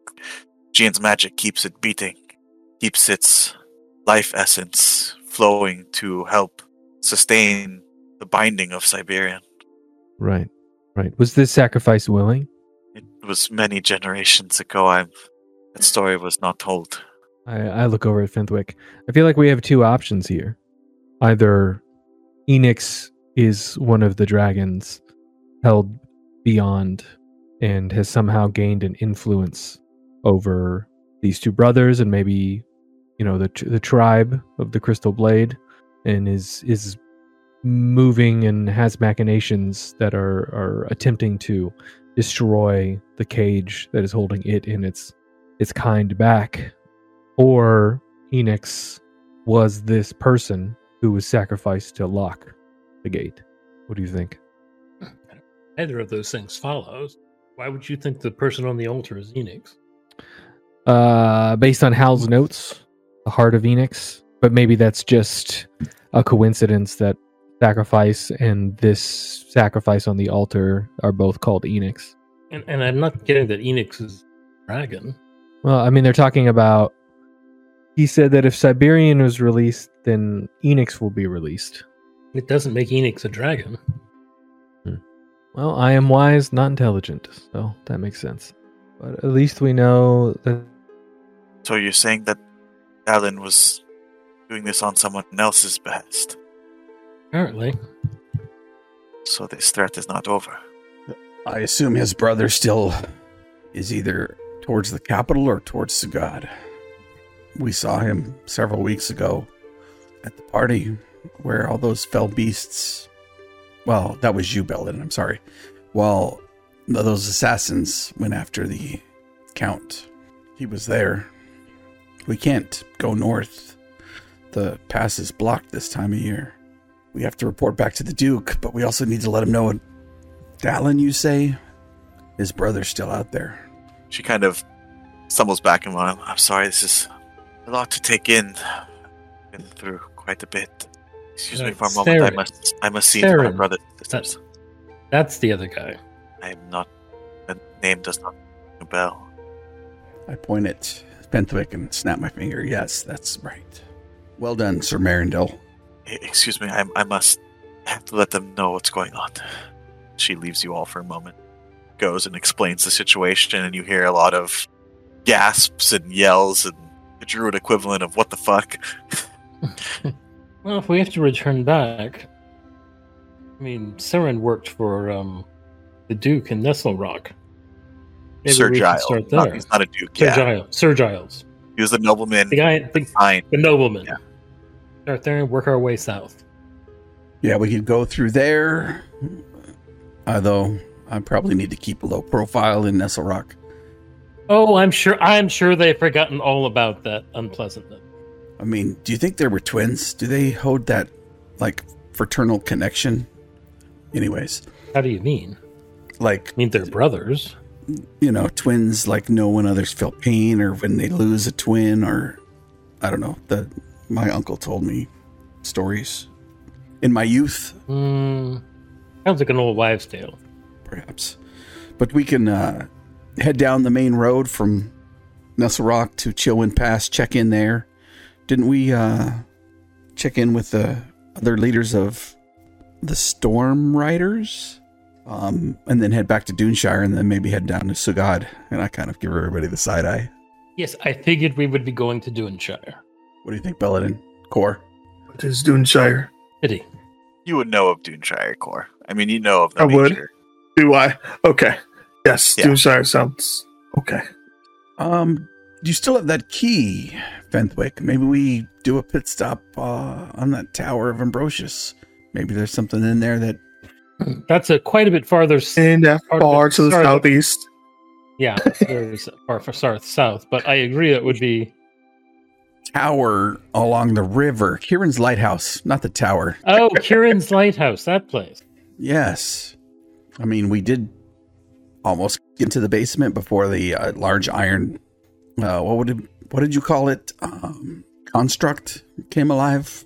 Gian's magic keeps it beating, keeps its life essence flowing to help sustain the binding of Siberian. Right. Right. Was this sacrifice willing? It was many generations ago. I'm that story was not told. I, I look over at Fenthwick. I feel like we have two options here. Either Enix is one of the dragons held beyond and has somehow gained an influence over these two brothers and maybe you know the the tribe of the Crystal Blade and is is moving and has machinations that are are attempting to destroy the cage that is holding it in its its kind back or Enix was this person who was sacrificed to lock the gate. What do you think? Either of those things follows. Why would you think the person on the altar is Enix? Uh, based on Hal's notes, the heart of Enix, but maybe that's just a coincidence that sacrifice and this sacrifice on the altar are both called Enix. And and I'm not getting that Enix is dragon. Well, I mean, they're talking about. He said that if Siberian was released, then Enix will be released. It doesn't make Enix a dragon. Well, I am wise, not intelligent, so that makes sense. But at least we know that So you're saying that Alan was doing this on someone else's behest. Apparently. So this threat is not over. I assume his brother still is either towards the capital or towards Sugad. We saw him several weeks ago at the party where all those fell beasts. Well, that was you, Belladin. I'm sorry. Well, those assassins went after the count. He was there. We can't go north. The pass is blocked this time of year. We have to report back to the Duke, but we also need to let him know Dallin, you say? His brother's still out there. She kind of stumbles back and well, I'm sorry, this is a lot to take in. Been through quite a bit. Excuse me for a moment. I must I must see to my brother and sisters. That's the other guy. I am not the name does not ring a bell. I point at Fenthwick and snap my finger. Yes, that's right. Well done, Sir Marindel. Excuse me, I, I must have to let them know what's going on. She leaves you all for a moment, goes and explains the situation, and you hear a lot of gasps and yells and the druid equivalent of what the fuck. (laughs) Well, if we have to return back, I mean, Siren worked for um, the Duke in Nestlerock. Maybe Sir Giles. start Not- there. he's not a duke, Sir yeah. Giles. Sir Giles. He was a nobleman. The guy, the, the nobleman. Yeah. Start there and work our way south. Yeah, we could go through there. Although I probably need to keep a low profile in Nestlerock. Oh, I'm sure. I'm sure they've forgotten all about that unpleasantness. I mean, do you think they were twins? Do they hold that like fraternal connection? Anyways, How do you mean? like I mean, they're brothers. you know, twins like know when others feel pain or when they lose a twin or I don't know. The my uncle told me stories in my youth, Hmm. Sounds like an old wives' tale. perhaps. But we can uh, head down the main road from Nestlerock to Chilwyn Pass, check in there. Didn't we uh, check in with the other leaders of the Storm Riders? Um, and then head back to Duneshire and then maybe head down to Sugad. And I kind of give everybody the side eye. Yes, I figured we would be going to Duneshire. What do you think, Belladin? Core? What is Duneshire? Pity. You would know of Duneshire Core. I mean, you know of the I would. Do I? Okay. Yes, Yeah. Duneshire sounds okay. Um, do you still have that key, Fenthwick? Maybe we do a pit stop uh, on that Tower of Ambrosius. Maybe there's something in there that That's a quite a bit farther. s- And that far it- to the sorry. southeast. Yeah, there's (laughs) far for south south. But I agree it would be. tower along the river. Kieran's lighthouse, not the tower. Oh, Kieran's lighthouse. That place. Yes. I mean, we did almost get into the basement before the uh, large iron. Uh, what would it, what did you call it? Um, construct came alive.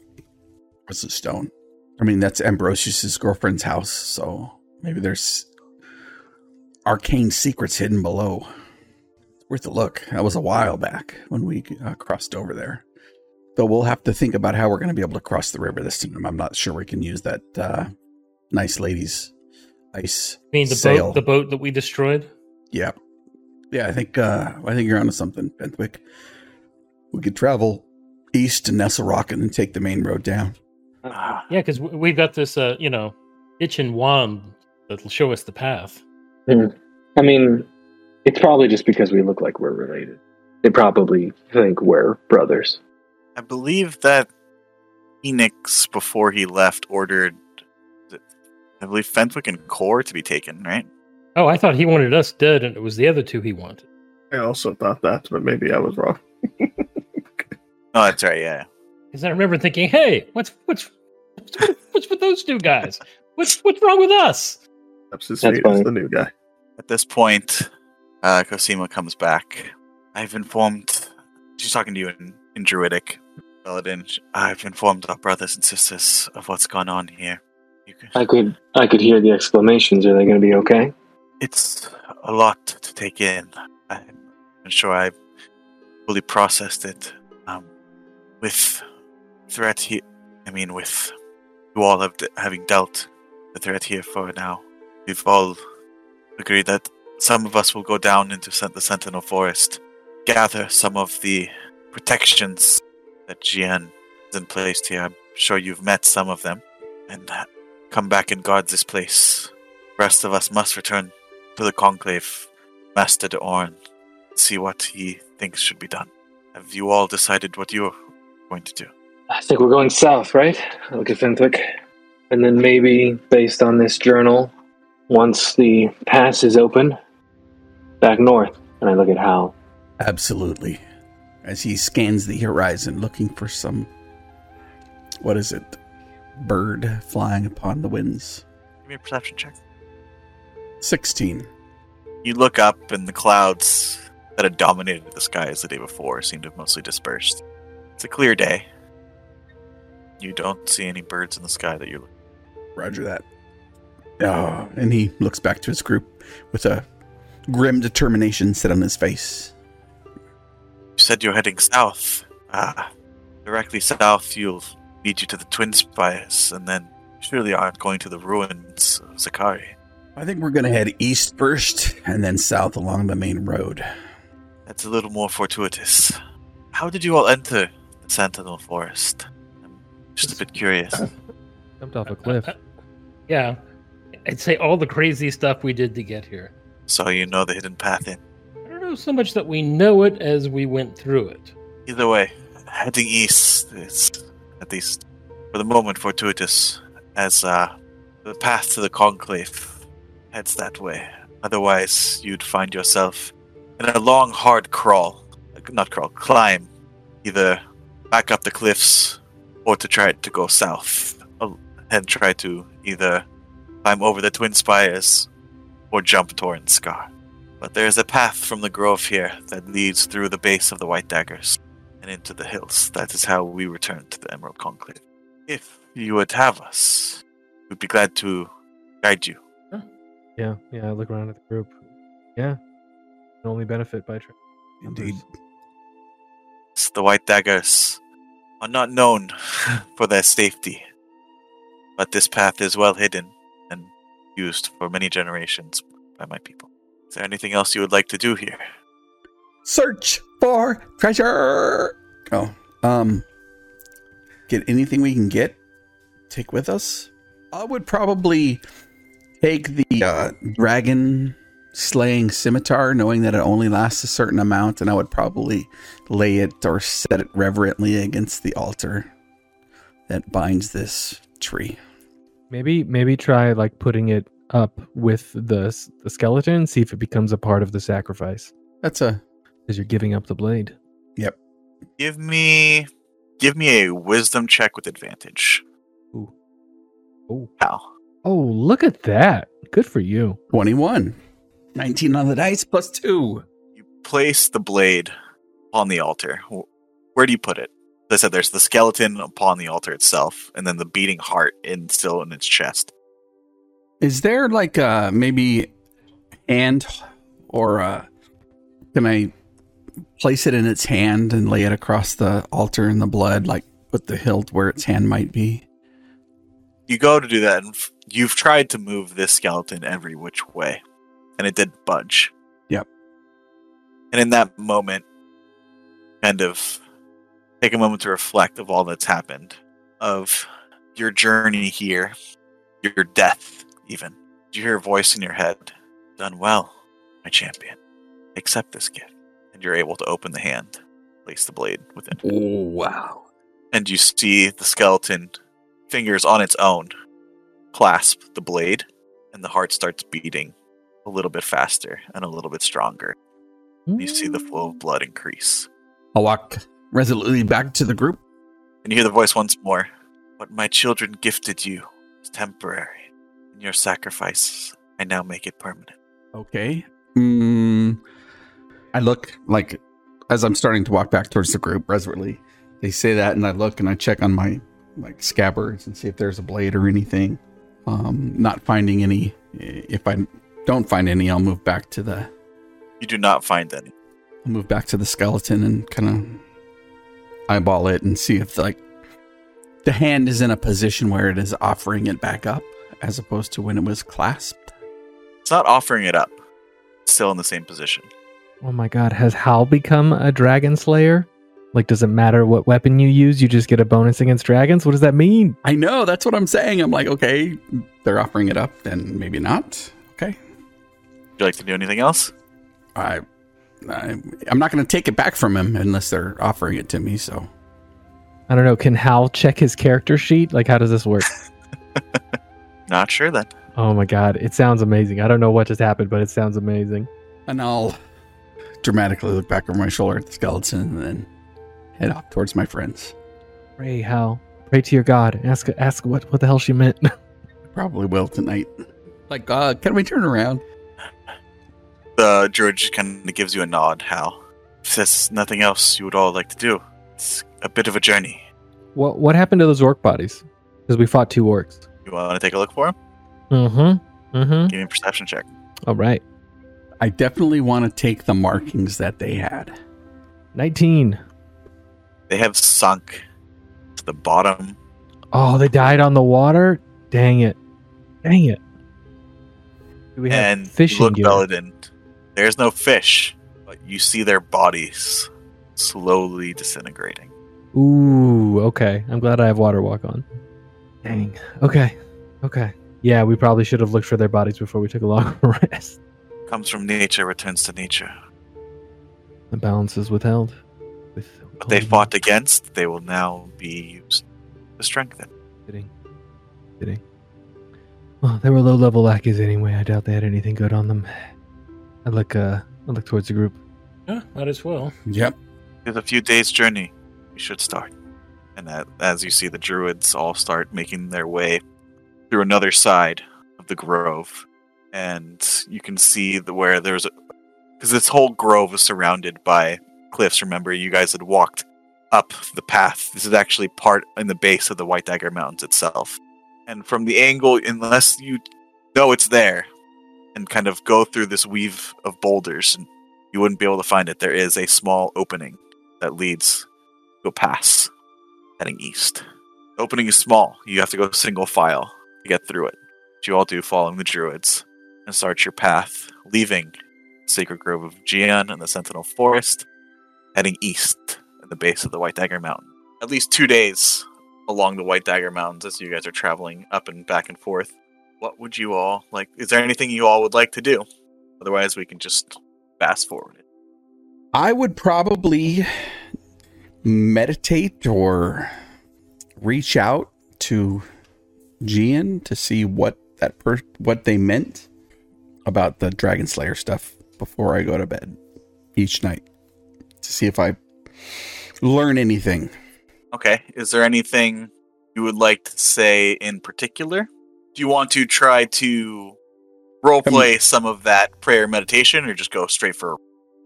Was the stone? I mean, that's Ambrosius's girlfriend's house, so maybe there's arcane secrets hidden below. It's worth a look. That was a while back when we uh, crossed over there. Though we'll have to think about how we're going to be able to cross the river this time. I'm not sure we can use that uh, nice lady's ice I mean, the sail. boat. The boat that we destroyed. Yeah. Yeah, I think uh I think you're onto something, Fenthwick. We could travel east to Nestlerock and then take the main road down. Ah, Yeah, because we've got this. Uh, you know, itch and wand that'll show us the path. I mean, it's probably just because we look like we're related. They probably think we're brothers. I believe that Enix, before he left, ordered, I believe, Fenthwick and Core to be taken, right? Oh, I thought he wanted us dead, and it was the other two he wanted. I also thought that, but maybe I was wrong. (laughs) Oh, that's right, yeah. Because I remember thinking, "Hey, what's what's what's, what's with those two guys? What's what's wrong with us?" Perhaps That's is the new guy. At this point, uh, Cosima comes back. I've informed, she's talking to you in, in Druidic, Belladin. I've informed our brothers and sisters of what's gone on here. You can, I could I could hear the exclamations. Are they going to be okay? It's a lot to take in. I'm sure I've fully processed it. Um, with threat, here, I mean, with you all have de- having dealt the threat here for now, we've all agreed that some of us will go down into the Sentinel Forest, gather some of the protections that Gian has in place here. I'm sure you've met some of them, and come back and guard this place. The rest of us must return to the Conclave, Master de Orn, see what he thinks should be done. Have you all decided what you're going to do? I think we're going south, right? I look at Fenthwick. And then maybe, based on this journal, once the pass is open, back north. And I look at Hal. Absolutely. As he scans the horizon looking for some. What is it? Bird flying upon the winds. Give me a perception check. 16. You look up, and the clouds that had dominated the skies the day before seem to have mostly dispersed. It's a clear day. You don't see any birds in the sky that you're. Roger that. Oh, and he looks back to his group with a grim determination set on his face. You said you're heading south. Ah, directly south, you'll lead you to the Twin Spires, and then surely aren't going to the ruins of Zakari. I think we're going to head east first and then south along the main road. That's a little more fortuitous. How did you all enter the Sentinel Forest? I'm just a bit curious. (coughs) Jumped off a cliff. (laughs) Yeah. I'd say all the crazy stuff we did to get here. So you know the hidden path in. I don't know so much that we know it as we went through it. Either way, heading east is, at least for the moment, fortuitous, as uh, the path to the Conclave heads that way. Otherwise, you'd find yourself in a long, hard crawl. Not crawl, climb. Either back up the cliffs or to try to go south uh, and try to either climb over the Twin Spires or jump Torrent Scar. But there is a path from the grove here that leads through the base of the White Daggers and into the hills. That is how we return to the Emerald Conclave. If you would have us, we'd be glad to guide you. Yeah, yeah. I look around at the group. Yeah, can only benefit by tra- Indeed. The White Daggers are not known (laughs) for their safety, but this path is well hidden and used for many generations by my people. Is there anything else you would like to do here? Search for treasure. Oh, um, get anything we can get. Take with us. I would probably take the uh, dragon slaying scimitar, knowing that it only lasts a certain amount, and I would probably lay it or set it reverently against the altar that binds this tree. Maybe maybe try like putting it up with the s- the skeleton, see if it becomes a part of the sacrifice. That's a Because you're giving up the blade. Yep. Give me give me a wisdom check with advantage. Ooh. Oh. How? Oh, look at that. Good for you. 21. 19 on the dice plus two. You place the blade on the altar. Where do you put it? As I said there's the skeleton upon the altar itself, and then the beating heart in still in its chest. Is there like uh maybe hand or uh can I place it in its hand and lay it across the altar in the blood, like put the hilt where its hand might be? You go to do that, and f- you've tried to move this skeleton every which way, and it didn't budge. Yep. And in that moment, kind of take a moment to reflect of all that's happened, of your journey here, your death, even. You hear a voice in your head Done well, my champion. Accept this gift. And you're able to open the hand, place the blade within Oh wow. and you see the skeleton fingers on its own clasp the blade and the heart starts beating a little bit faster and a little bit stronger you see the flow of blood increase I'll walk resolutely back to the group. and you hear the voice once more what my children gifted you is temporary in your sacrifice i now make it permanent Okay. Mm, I look like as I'm starting to walk back towards the group resolutely. They say that, and I look and I check on my like scabbards and see if there's a blade or anything. Um, not finding any. If I don't find any, I'll move back to the. you do not find any I'll move back to the skeleton and kind of eyeball it and see if like the hand is in a position where it is offering it back up as opposed to when it was clasped. It's not offering it up. It's still in the same position. Oh my god, has Hal become a dragon slayer? Like, does it matter what weapon you use? You just get a bonus against dragons? What does that mean? I know, that's what I'm saying. I'm like, okay, they're offering it up, then maybe not. Okay. Would you like to do anything else? I, I I'm not going to take it back from him unless they're offering it to me, so I don't know. Can Hal check his character sheet? Like, how does this work? (laughs) Not sure then. oh my god, it sounds amazing. I don't know what just happened, but it sounds amazing. and I'll dramatically look back over my shoulder at the skeleton and then head off towards my friends. Pray, Hal. Pray to your god. Ask ask what, what the hell she meant. (laughs) Probably will tonight. Like, uh, can we turn around? The druid just kind of gives you a nod, Hal. If there's nothing else you would all like to do, it's a bit of a journey. what what happened to those orc bodies? Because we fought two orcs. You want to take a look for him? Mm-hmm. Mm-hmm. Give me a perception check. All right. I definitely want to take the markings that they had. 19. They have sunk to the bottom. Oh, they died on the water? Dang it. Dang it. Do we have and fishing look? Belladin. There's no fish, but you see their bodies slowly disintegrating. Ooh, okay. I'm glad I have water walk on. Dang. Okay. Okay. Yeah, we probably should have looked for their bodies before we took a long (laughs) rest. Comes from nature, returns to nature. The balance is withheld. With What they fought against, they will now be used to strengthen. Kidding. Kidding. Well, they were low level lackeys anyway. I doubt they had anything good on them. I look uh I look towards the group. Yeah, might as well. Yep. With a few days' journey, we should start. And that, as you see, the druids all start making their way through another side of the grove, and you can see the, where there's a because this whole grove is surrounded by cliffs. Remember, you guys had walked up the path. This is actually part in the base of the White Dagger Mountains itself. And from the angle, unless you know it's there, and kind of go through this weave of boulders, and you wouldn't be able to find it. There is a small opening that leads to a pass heading east. The opening is small. You have to go single file to get through it. But you all do following the druids and start your path, leaving Sacred Grove of Gian and the Sentinel Forest, heading east at the base of the White Dagger Mountain. At least two days along the White Dagger Mountains as you guys are traveling up and back and forth. What would you all like? Is there anything you all would like to do? Otherwise, we can just fast forward it. I would probably meditate or reach out to Gian to see what that per- what they meant about the Dragon Slayer stuff before I go to bed each night to see if I learn anything. Okay. Is there anything you would like to say in particular? Do you want to try to roleplay some of that prayer meditation or just go straight for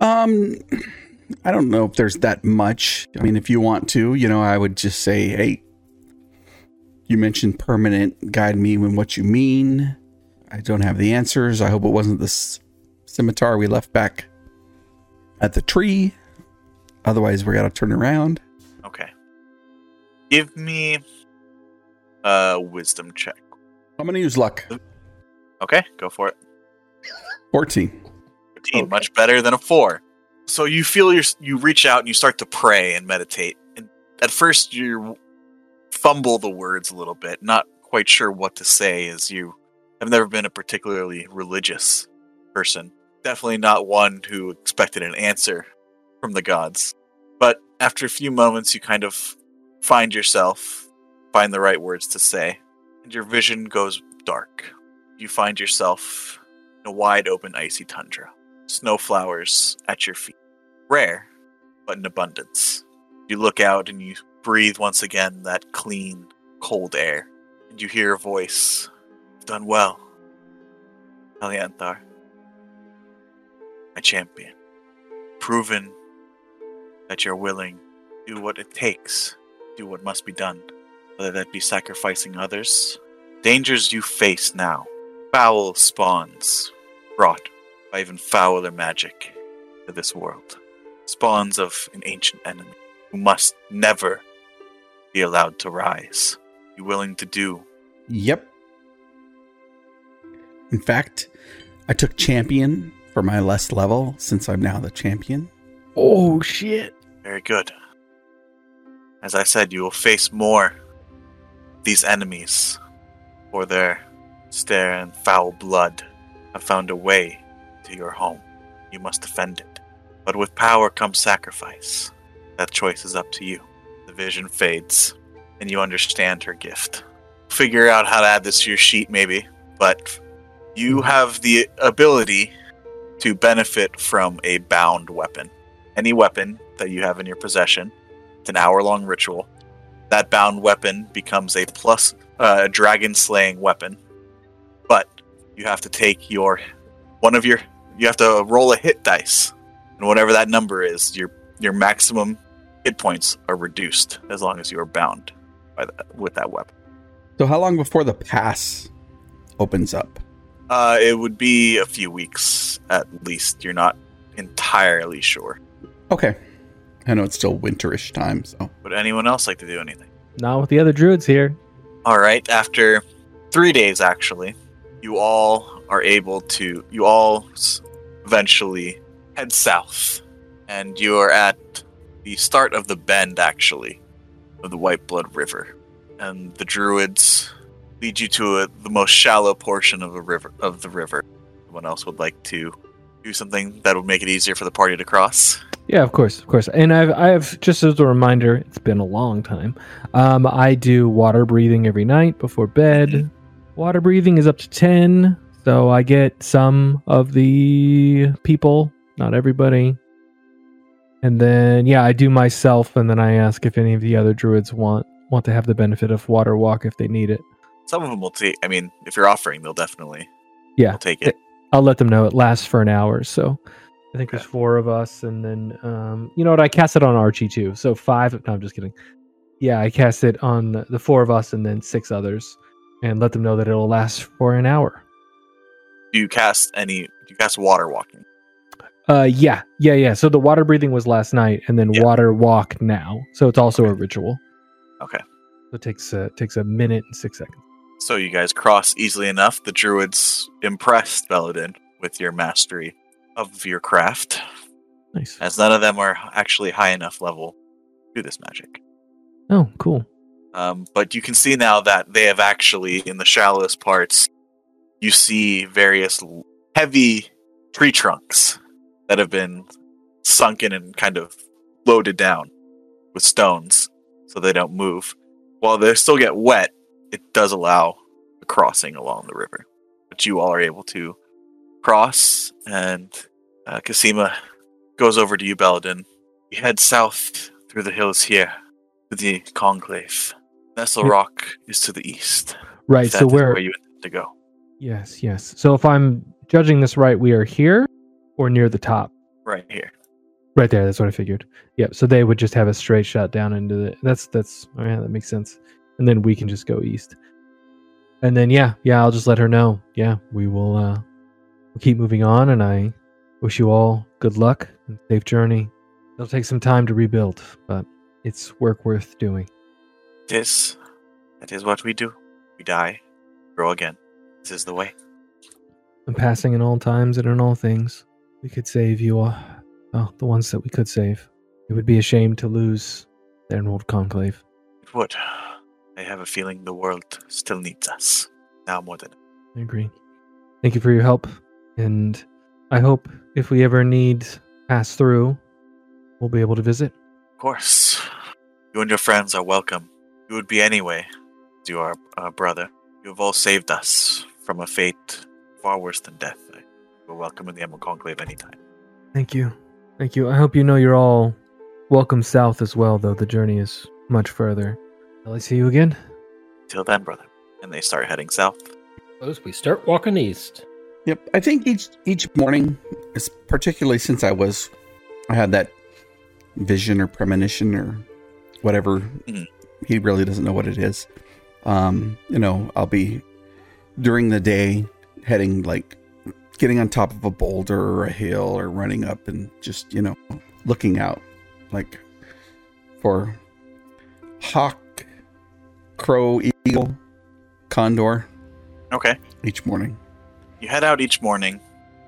Um, I don't know if there's that much. I mean, if you want to, you know, I would just say, hey, you mentioned permanent. Guide me in what you mean. I don't have the answers. I hope it wasn't the scimitar we left back at the tree. Otherwise, we got to turn around. Okay. Give me a wisdom check. I'm going to use luck. Okay, go for it. 14. 15, much better than a 4. So you feel your you reach out and you start to pray and meditate. And at first you fumble the words a little bit, not quite sure what to say as you have never been a particularly religious person. Definitely not one who expected an answer from the gods. But after a few moments you kind of find yourself, find the right words to say, and your vision goes dark. You find yourself in a wide open icy tundra snowflowers at your feet. Rare, but in abundance. You look out and you breathe once again that clean, cold air, and you hear a voice. You've done well, Elianthar. My champion. Proven that you're willing to do what it takes, do what must be done, whether that be sacrificing others. Dangers you face now, foul spawns brought by even fouler magic to this world. Spawns of an ancient enemy who must never be allowed to rise. You willing to do? Yep. In fact, I took champion for my less level since I'm now the champion. Oh shit! Very good. As I said, you will face more these enemies, for their stare and foul blood have found a way to your home. You must defend it. But with power comes sacrifice. That choice is up to you. The vision fades, and you understand her gift. Figure out how to add this to your sheet, maybe, but you have the ability to benefit from a bound weapon. Any weapon that you have in your possession, it's an hour long ritual. That bound weapon becomes a plus uh, dragon slaying weapon. But you have to take your one of your you have to roll a hit dice. And whatever that number is, your your maximum hit points are reduced as long as you are bound by that with that weapon. So, how long before the pass opens up? Uh, it would be a few weeks at least. You're not entirely sure. Okay. I know it's still winterish time, so. Would anyone else like to do anything? Not with the other druids here. All right. After three days, actually, you all are able to. You all eventually head south, and you are at the start of the bend, actually, of the White Blood River, and the druids lead you to a, the most shallow portion of the river. Of the river. Someone else would like to do something that would make it easier for the party to cross. Yeah, of course, of course. And I've, I've just as a reminder, it's been a long time. Um, I do water breathing every night before bed. Mhm. Water breathing is up to ten, so I get some of the people, not everybody. And then, yeah, I do myself, and then I ask if any of the other druids want want to have the benefit of water walk if they need it. Some of them will take. I mean, if you're offering, they'll definitely. Yeah. They'll take it. I'll let them know it lasts for an hour. So I think there's four of us, and then um, you know what? I cast it on Archie too. So five. No, I'm just kidding. Yeah, I cast it on the four of us, and then six others, and let them know that it'll last for an hour. Do you cast any? Do you cast water walking? Uh, yeah, yeah, yeah. So the water breathing was last night, and then Yeah. water walk now. So it's also a ritual. Okay. So it takes uh, takes a minute and six seconds. So you guys cross easily enough. The druids impressed Belladin with your mastery of your craft, Nice. as none of them are actually high enough level to do this magic. Oh, cool. Um, but you can see now that they have actually, in the shallowest parts, you see various heavy tree trunks that have been sunken and kind of loaded down with stones so they don't move. While they still get wet, it does allow a crossing along the river. But you all are able to cross, and uh, Casima goes over to you. We head south through the hills here to the conclave. Nestlerock is to the east. Right. So where? where you intend to go? Yes, yes. So if I'm judging this right, we are here or near the top. Right here. Right there. That's what I figured. Yep. So they would just have a straight shot down into the. That's that's. Oh yeah, that makes sense. And then we can just go east. And then yeah, yeah. I'll just let her know. Yeah, we will. uh We'll keep moving on, and I wish you all good luck and safe journey. It'll take some time to rebuild, but it's work worth doing. This, that is what we do. We die, grow again. This is the way. And passing in all times and in all things, we could save you all. Well, the ones that we could save. It would be a shame to lose their old conclave. It would. I have a feeling the world still needs us now more than. I agree. Thank you for your help, and I hope if we ever need pass through, we'll be able to visit. Of course, you and your friends are welcome. You would be anyway. as You are a brother. You have all saved us from a fate far worse than death. You are welcome in the Emerald Conclave anytime. Thank you. Thank you. I hope you know you're all welcome south as well, though the journey is much further. Will I see you again? Till then, brother. And they start heading south. Suppose we start walking east. Yep. I think each each morning, is particularly since I was, I had that vision or premonition or whatever. Mhm. He really doesn't know what it is. Um, you know, I'll be during the day heading like getting on top of a boulder or a hill or running up and just you know looking out like for hawk crow, eagle, condor Okay. each morning. You head out each morning.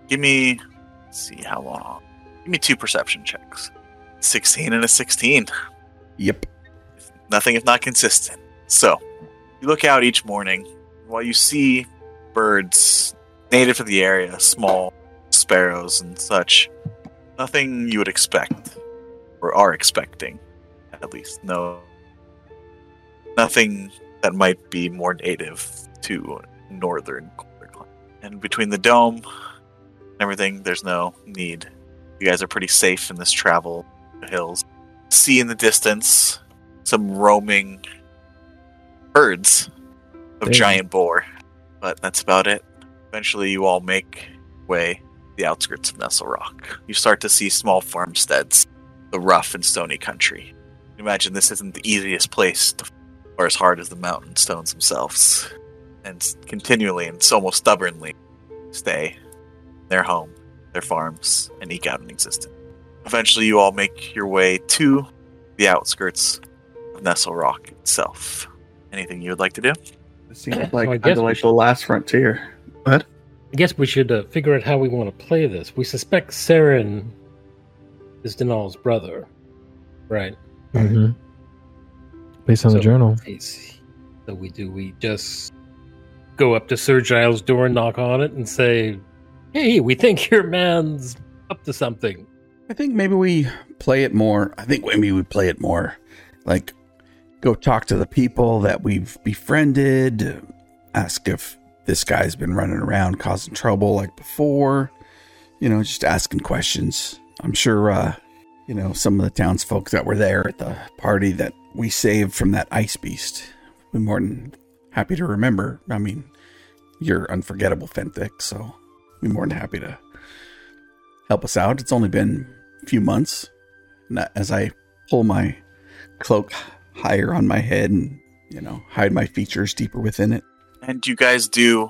Give me, let's see how long. Give me two perception checks. 16 and a 16. Yep. Nothing if not consistent. So, you look out each morning while you see birds native to the area, small sparrows and such. Nothing you would expect, or are expecting, at least. No. Nothing that might be more native to northern. And between the dome and everything, there's no need. You guys are pretty safe in this travel hills. See in the distance some roaming herds of Damn. giant boar, but that's about it. Eventually, you all make way the outskirts of Nestlerock. You start to see small farmsteads, the rough and stony country. Imagine this isn't the easiest place to, or as hard as the mountain stones themselves, and continually and so almost stubbornly stay their home, their farms, and eke out an existence. Eventually, you all make your way to the outskirts of Nestlerock itself. Anything you would like to do? It seems like So I kind guess like should- the last frontier. What? I guess we should uh, figure out how we want to play this. We suspect Saren is Denal's brother, right? Mm-hmm. Based on the journal. So we do we just go up to Sir Giles' door and knock on it and say, "Hey, we think your man's up to something." I think maybe we play it more. I think maybe we play it more like go talk to the people that we've befriended, ask if this guy's been running around causing trouble like before, you know, just asking questions. I'm sure, uh, you know, some of the townsfolk that were there at the party that we saved from that ice beast. We're more than happy to remember. I mean, you're unforgettable, Fenthwick, so we're more than happy to help us out. It's only been a few months. And as I pull my cloak higher on my head and, you know, hide my features deeper within it. And you guys do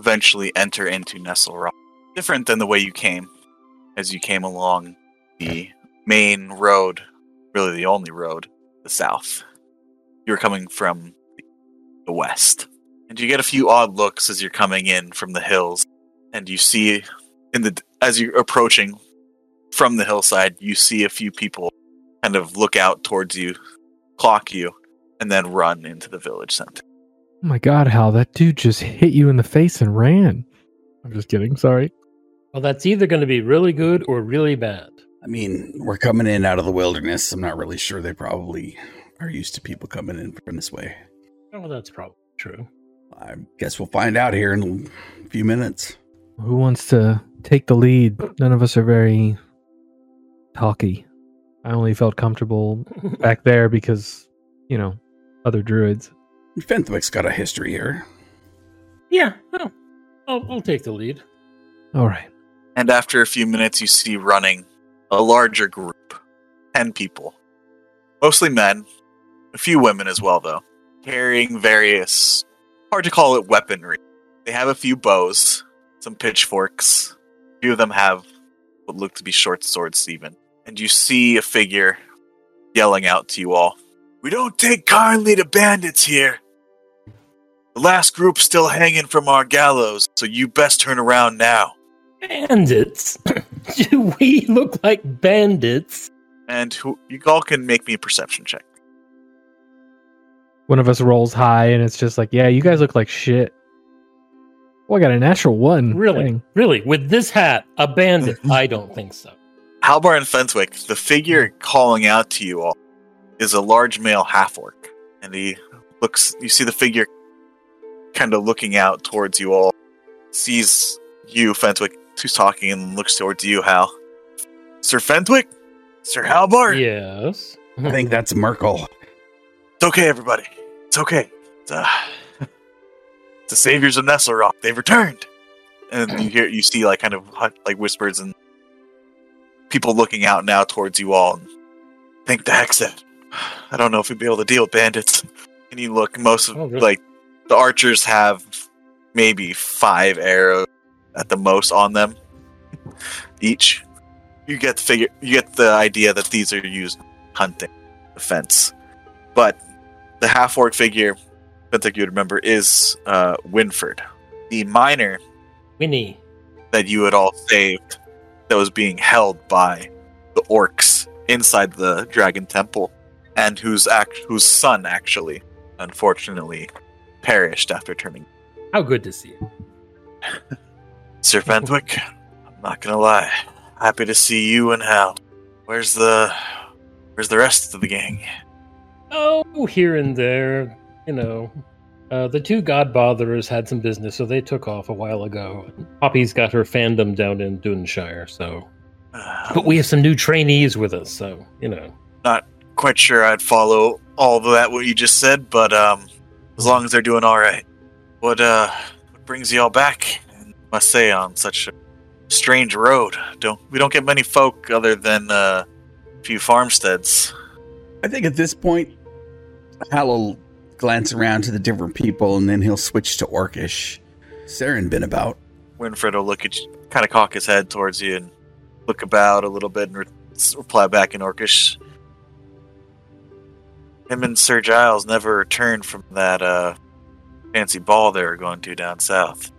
eventually enter into Nestlerock. Different than the way you came, as you came along the main road, really the only road, the south. You were coming from the west. And you get a few odd looks as you're coming in from the hills. And you see in the as you're approaching from the hillside, you see a few people kind of look out towards you, clock you, and then run into the village center. Oh my god, Hal, that dude just hit you in the face and ran. I'm just kidding. Sorry. Well, that's either going to be really good or really bad. I mean, we're coming in out of the wilderness. I'm not really sure they probably are used to people coming in from this way. Oh, that's probably true. I guess we'll find out here in a few minutes. Who wants to take the lead? None of us are very talky. I only felt comfortable (laughs) back there because, you know, other druids. Fenthwick's got a history here. yeah, oh, I'll, I'll take the lead. All right. And after a few minutes, you see running a larger group 10 people. Mostly men, a few women as well, though, carrying various, hard to call it weaponry. They have a few bows, some pitchforks. A few of them have what look to be short swords, even. And you see a figure yelling out to you all We don't take kindly to bandits here. The last group's still hanging from our gallows, so you best turn around now. Bandits? (laughs) Do we look like bandits? And who, you all can make me a perception check. One of us rolls high and it's just like, yeah, you guys look like shit. Oh, I got a natural one. Really? Dang. Really? With this hat, a bandit? (laughs) I don't think so. Halbar and Fenthwick, the figure calling out to you all is a large male half orc. And he looks, you see the figure kind of looking out towards you all, sees you, Fenthwick, who's talking, and looks towards you, Hal. Sir Fenthwick? Sir Halbar? Yes. I think (laughs) that's Merkel. It's okay, everybody. It's okay. It's, uh, (laughs) the saviors of Nestlerock. They've returned. And you hear, you see, like, kind of like whispers and people looking out now towards you all. And think the heck said, (sighs) I don't know if we'd be able to deal with bandits. And you look, most of Oh, really? like the archers have maybe five arrows at the most on them (laughs) each. You get the figure, you get the idea that these are used hunting, defense. But the half orc figure I think you'd remember, is uh, Winford, the miner Winnie. that you had all saved that was being held by the orcs inside the dragon temple and whose act whose son actually unfortunately perished after turning How good to see you. (laughs) Sir Fenthwick, I'm not gonna lie. Happy to see you and Hal. Where's the where's the rest of the gang? Oh, here and there, you know. Uh, the two God Botherers had some business, so they took off a while ago. Poppy's got her fandom down in Duneshire, so. Uh, But we have some new trainees with us, so, you know. Not quite sure I'd follow all of that what you just said, but um as long as they're doing alright. What uh what brings you all back? I must say on such a strange road. Don't we don't get many folk other than uh, a few farmsteads. I think at this point, Hal will glance around to the different people and then he'll switch to Orcish. Saren been about. Winfred will look at you, kind of cock his head towards you and look about a little bit and re- reply back in Orcish. Him and Sir Giles never returned from that uh, fancy ball they were going to down south.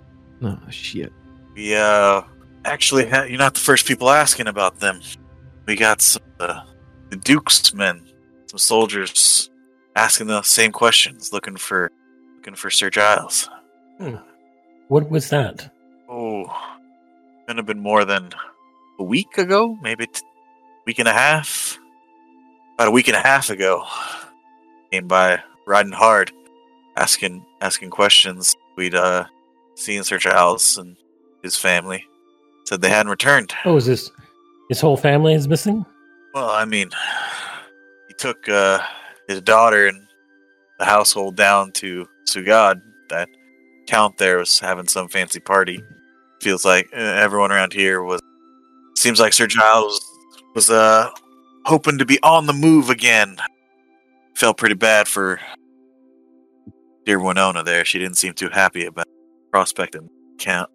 Oh shit. We uh, actually, ha- you're not the first people asking about them. We got some uh, the Duke's men, some soldiers asking the same questions, looking for looking for Sir Giles. What was that? Oh, couldn't have been more than a week ago, maybe a week and a half. About a week and a half ago, came by riding hard, asking asking questions. We'd uh seen Sir Giles and his family. Said they hadn't returned. Oh, is this. His whole family is missing? Well, I mean, took uh, his daughter and the household down to Sugad. That count there was having some fancy party. Feels like uh, everyone around here was. Seems like Sir Giles was uh hoping to be on the move again. Felt pretty bad for dear Winona there. She didn't seem too happy about prospecting count.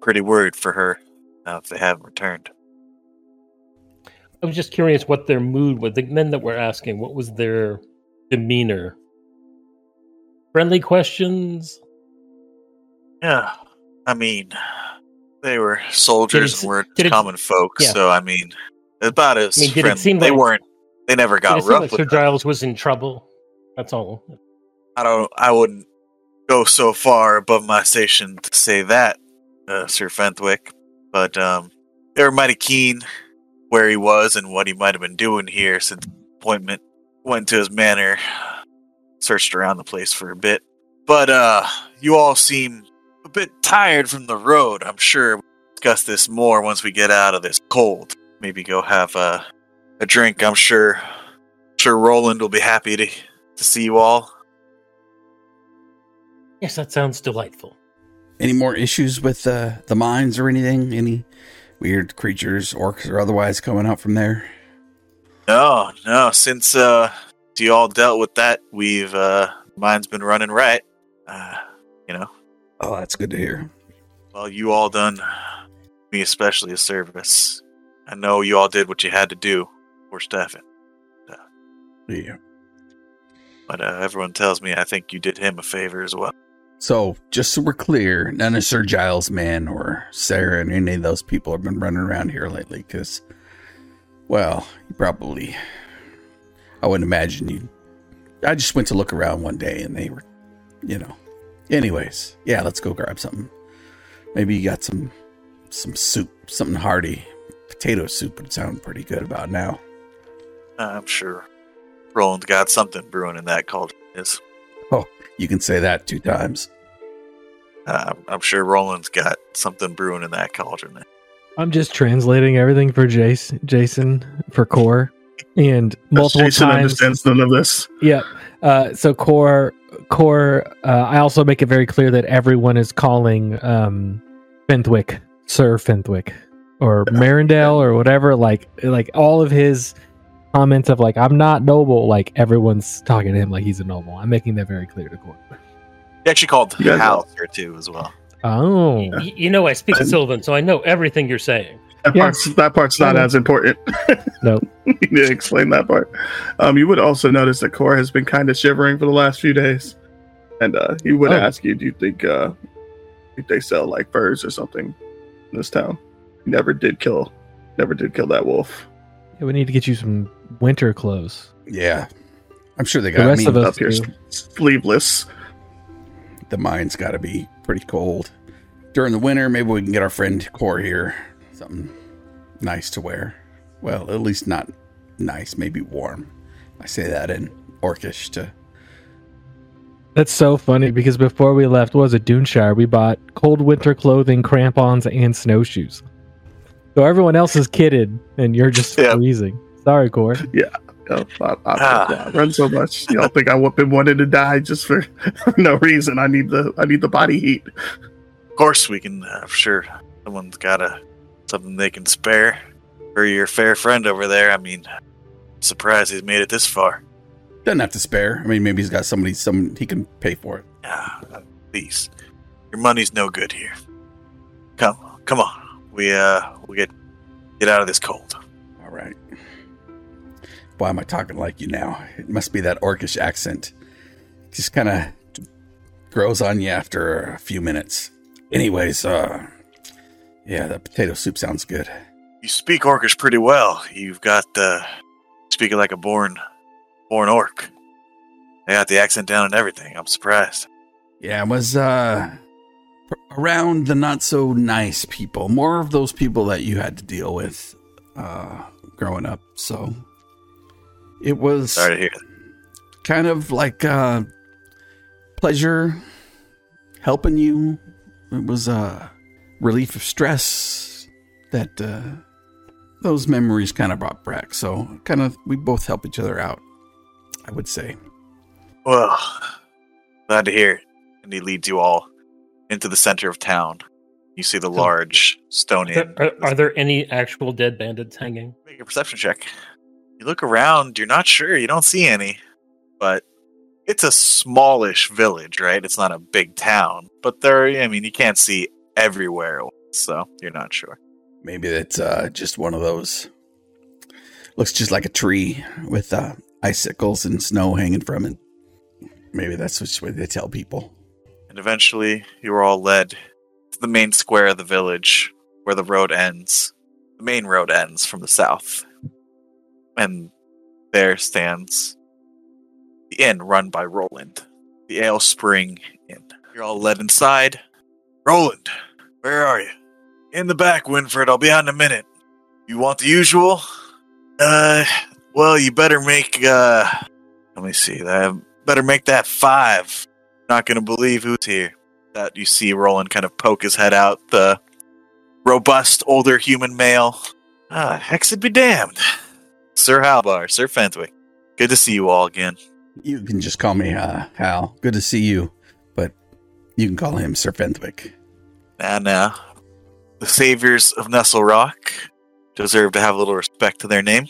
Pretty worried for her now if they haven't returned. I was just curious what their mood was. The men that were asking, what was their demeanor? Friendly questions? Yeah, I mean, they were soldiers and we're it- common folk, yeah. so I mean, about as I mean, did it friendly. seem they like- weren't. They never got rough like with Sir them. Giles was in trouble? That's all. I don't. I wouldn't go so far above my station to say that, uh, Sir Fenthwick. But um, they were mighty keen where he was and what he might have been doing here since appointment. Went to his manor, searched around the place for a bit. But uh, you all seem a bit tired from the road. I'm sure we'll discuss this more once we get out of this cold. Maybe go have a a drink. I'm sure. Sure, Roland will be happy to to see you all. Yes, that sounds delightful. Any more issues with uh, the mines or anything? Any weird creatures, orcs or otherwise, coming out from there? No, no. Since uh, you all dealt with that, we've uh, mine's been running right. Uh, you know, Oh, that's good to hear. well, you all done me especially a service. I know you all did what you had to do for Stefan, Yeah. but uh, everyone tells me I think you did him a favor as well. So, just so we're clear, none of Sir Giles' men or Sarah and any of those people have been running around here lately because, well, you probably, I wouldn't imagine you. I just went to look around one day and they were, you know. Anyways, yeah, let's go grab something. Maybe you got some, some soup, something hearty. Potato soup would sound pretty good about now. I'm sure Roland's got something brewing in that cauldron. (laughs) Oh, you can say that two times. uh, I'm sure Roland's got something brewing in that cauldron. I'm just translating everything for Jason, Jason for Core, and multiple Jason times. understands none of this. Yeah. Uh, so core core. Uh, I also make it very clear that everyone is calling um, Fenthwick Sir Fenthwick or Marindale or whatever. Like like all of his comments of like I'm not noble. Like everyone's talking to him like he's a noble. I'm making that very clear to core. He actually called You guys- Hal here too as well. Oh. Y- you know, I speak Sylvan, so I know everything you're saying. That Yeah. part's that part's not Yeah. as important. (laughs) Nope. you need to explain that part. Um, you would also notice that Cora has been kind of shivering for the last few days. And uh, he would Oh. ask you, do you think uh, if they sell like furs or something in this town? He never did kill, never did kill that wolf. Yeah, we need to get you some winter clothes. Yeah. I'm sure they got The got rest me. of us Up here, sleeveless. the mine's got to be pretty cold. During the winter, maybe we can get our friend Core here something nice to wear. Well, at least not nice, maybe warm. I say that in Orcish to. That's so funny because before we left, what was it Duneshire? We bought cold winter clothing, crampons, and snowshoes. So everyone else is kitted, and you're just Yeah. freezing. Sorry, Core. Yeah. I, I, Ah. I run so much. Y'all think I would been wanting to die just for (laughs) no reason? I need the I need the body heat. Of course, we can. Uh, sure, someone's got a something they can spare for your fair friend over there. I mean, surprised he's made it this far. Doesn't have to spare. I mean, maybe he's got somebody, some he can pay for it. Ah, please, your money's no good here. Come, come on. We uh, we get get out of this cold. Why am I talking like you now? It must be that Orcish accent. Just kind of grows on you after a few minutes. Anyways, uh, yeah, that potato soup sounds good. You speak Orcish pretty well. You've got uh, speaking like a born born orc. I got the accent down and everything. I'm surprised. Yeah, it was uh around the not so nice people, more of those people that you had to deal with uh growing up. So it was Sorry to hear. kind of like uh pleasure helping you. It was a relief of stress that uh those memories kind of brought back. So kind of we both help each other out, I would say. Well, glad to hear it. And he leads you all into the center of town. You see the large stone inn. Are, are there any actual dead bandits hanging? Make a perception check. You look around, you're not sure, you don't see any. But it's a smallish village, right? It's not a big town. But there, I mean, you can't see everywhere, so you're not sure. Maybe it's uh, just one of those. Looks just like a tree with uh, icicles and snow hanging from it. Maybe that's which way they tell people. And eventually, you are all led to the main square of the village where the road ends. The main road ends from the south. And there stands the inn run by Roland, the Ale Spring Inn. You're all led inside. Roland, where are you? In the back, Winfred. I'll be out in a minute. You want the usual? Uh, well, you better make, uh, let me see. I better make that five not to believe who's here. That you see Roland kind of poke his head out, the robust older human male. Ah, hex it be damned. Sir Halbar, Sir Fenthwick. Good to see you all again. You can just call me uh, Hal. Good to see you, but you can call him Sir Fenthwick. And uh, the saviors of Nestlerock deserve to have a little respect to their name.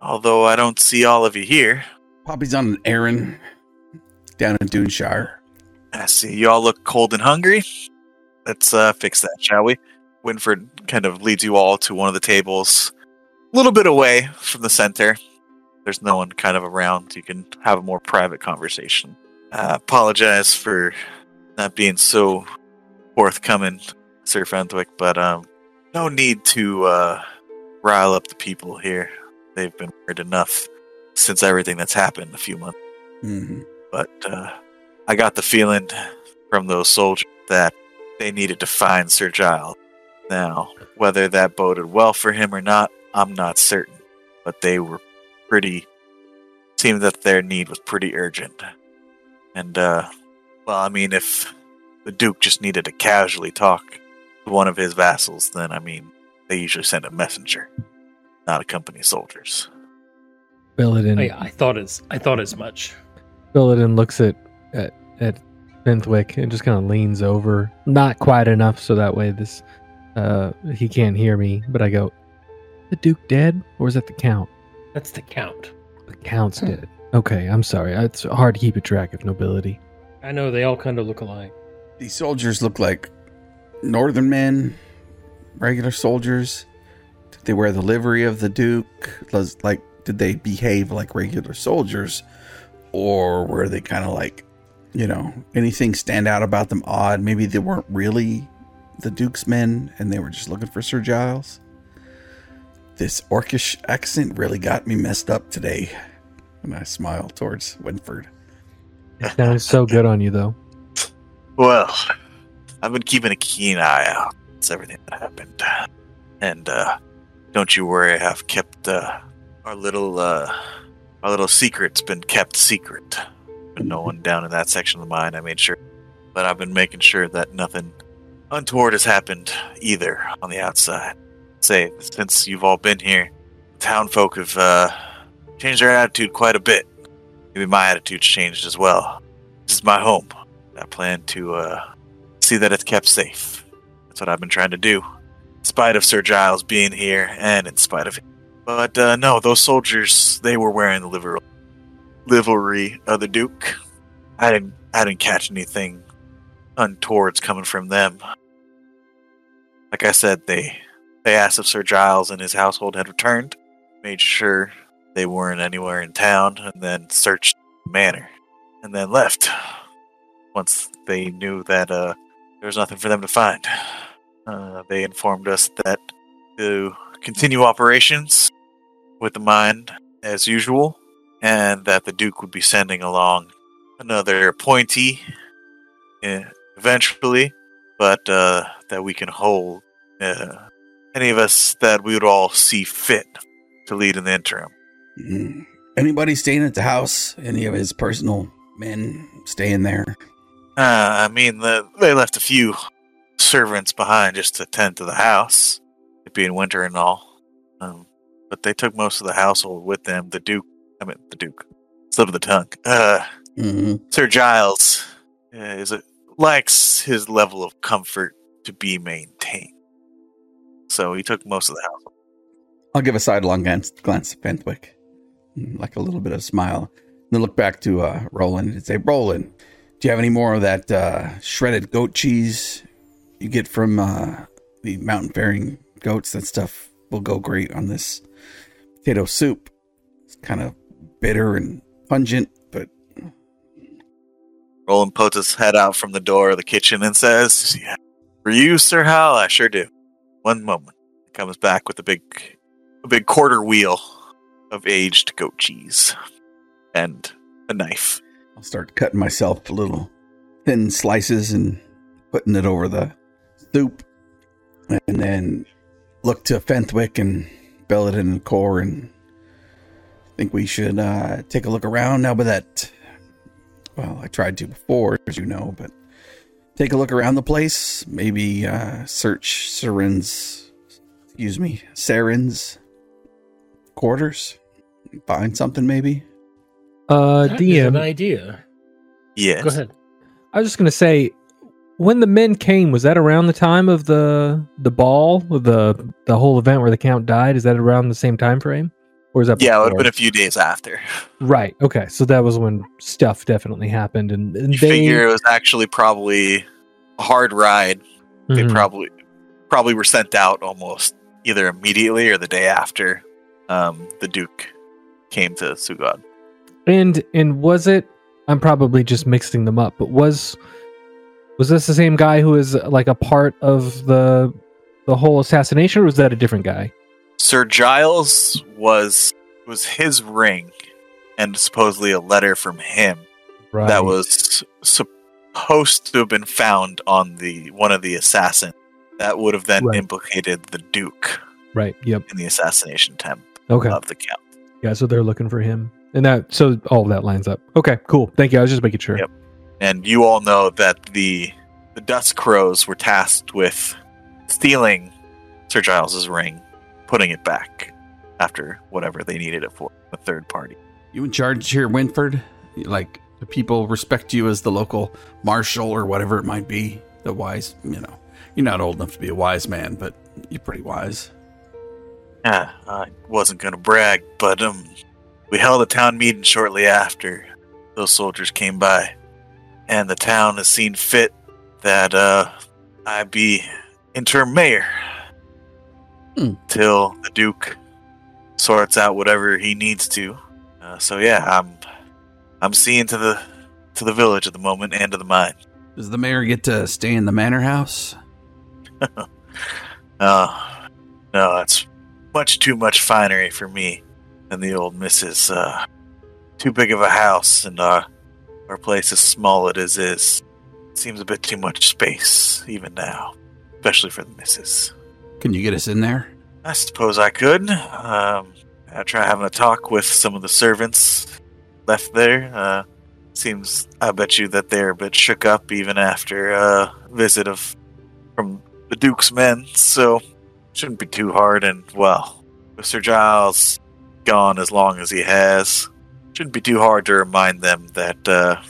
Although I don't see all of you here. Poppy's on an errand down in Duneshire. I see you all look cold and hungry. Let's uh, fix that, shall we? Winford kind of leads you all to one of the tables, little bit away from the center. There's no one kind of around. You can have a more private conversation. Uh, apologize for not being so forthcoming, Sir Fenthwick, but um, no need to uh, rile up the people here. They've been worried enough since everything that's happened a few months hmm but uh, I got the feeling from those soldiers that they needed to find Sir Giles. Now, whether that boded well for him or not, I'm not certain. But they were pretty. Seemed that their need was pretty urgent. And, uh, well, I mean, if the Duke just needed to casually talk to one of his vassals, then, I mean, they usually send a messenger, not a company of soldiers. Belladin, I, I thought as I thought as much. Belladin looks at at at Fenthwick and just kind of leans over, not quite enough so that way this uh he can't hear me. But I go, "The Duke dead, or is that the Count? That's the count. The Count's hmm. dead." Okay, I'm sorry. It's hard to keep a track of nobility. I know they all kind of look alike. These soldiers look like northern men, regular soldiers. Did they wear the livery of the Duke? Was- Like, did they behave like regular soldiers, or were they kind of like you know, anything stand out about them odd? Maybe they weren't really the Duke's men and they were just looking for Sir Giles. This orcish accent really got me messed up today. And I smile towards Winford. It sounds so good on you, though. Well, I've been keeping a keen eye out. It's everything that happened. And uh don't you worry, I've kept uh our little uh our little secret's been kept secret. No one down in that section of the mine, I made sure. But I've been making sure that nothing untoward has happened either on the outside. Say, since you've all been here, town folk have uh changed their attitude quite a bit. Maybe my attitude's changed as well. This is my home. I plan to uh, see that it's kept safe. That's what I've been trying to do, in spite of Sir Giles being here, and in spite of. But uh, no, those soldiers they were wearing the liver- livery of the Duke. I didn't. I didn't catch anything untowards coming from them. Like I said, they they asked if Sir Giles and his household had returned, made sure they weren't anywhere in town, and then searched the manor, and then left once they knew that uh, there was nothing for them to find. Uh, they informed us that to continue operations with the mine as usual, and that the Duke would be sending along another appointee uh, eventually, but uh, that we can hold uh, any of us that we would all see fit to lead in the interim. Mm. Anybody staying at the house? Any of his personal men staying there? Uh, I mean, the, they left a few servants behind just to tend to the house, it being winter and all. Um, but they took most of the household with them. The Duke, I mean, the Duke, slip of the tongue. Uh, hmm Sir Giles uh, is a, likes his level of comfort to be maintained. So he took most of the house. I'll give a sidelong glance, glance at Fenthwick, Mm, like a little bit of smile. Then look back to uh, Roland and say, Roland, do you have any more of that uh, shredded goat cheese you get from uh, the mountain faring goats? That stuff will go great on this potato soup. It's kind of bitter and pungent, but Roland puts his head out from the door of the kitchen and says, yeah, For you, Sir Hal, I sure do. One moment. He comes back with a big a big quarter wheel of aged goat cheese and a knife. I'll start cutting myself little thin slices and putting it over the soup. And then look to Fenthwick and Belladin and Core and I think we should uh, take a look around now but that well, I tried to before, as you know, but take a look around the place. Maybe uh, search Sarin's excuse me, Sarin's quarters. Find something maybe. Uh, That is an DM, idea. Yes. Go ahead. I was just gonna say, when the men came, was that around the time of the the ball, the the whole event where the count died? Is that around the same time frame, or is that Yeah, it would have been a few days after. right? Okay, so that was when stuff definitely happened, and, and You they figure it was actually probably a hard ride. They Mhm. probably probably were sent out almost either immediately or the day after um, the Duke came to Sugod. And and was it? I'm probably just mixing them up, but was was this the same guy who was like a part of the the whole assassination, or was that a different guy? Sir Giles was was his ring, and supposedly a letter from him Right. that was supposed to have been found on the one of the assassins. That would have then Right. implicated the Duke right. Yep. in the assassination attempt Okay. of the Count. Yeah. So they're looking for him, and that so all that lines up. Okay. Cool. Thank you. I was just making sure. Yep. And you all know that the the Dust Crows were tasked with stealing Sir Giles's ring, putting it back after whatever they needed it for, a third party. You in charge here, Winford? Like, do people respect you as the local marshal or whatever it might be? The wise, you know, you're not old enough to be a wise man, but you're pretty wise. Yeah, I wasn't gonna brag, but um, we held a town meeting shortly after those soldiers came by, and the town has seen fit that uh, I be interim mayor Hmm. till the Duke sorts out whatever he needs to. Uh, so yeah, I'm I'm seeing to the to the village at the moment and to the mine. Does the mayor get to stay in the manor house? Oh, (laughs) no, that's much too much finery for me and the old missus. Uh, too big of a house, and uh, our place is small it as is. Seems a bit too much space, even now, especially for the missus. Can you get us in there? I suppose I could. Um, I'll try having a talk with some of the servants left there. Uh, seems, I bet you that they're a bit shook up even after a visit of from the Duke's men, so shouldn't be too hard. And well, Mister Giles gone as long as he has, shouldn't be too hard to remind them that, uh,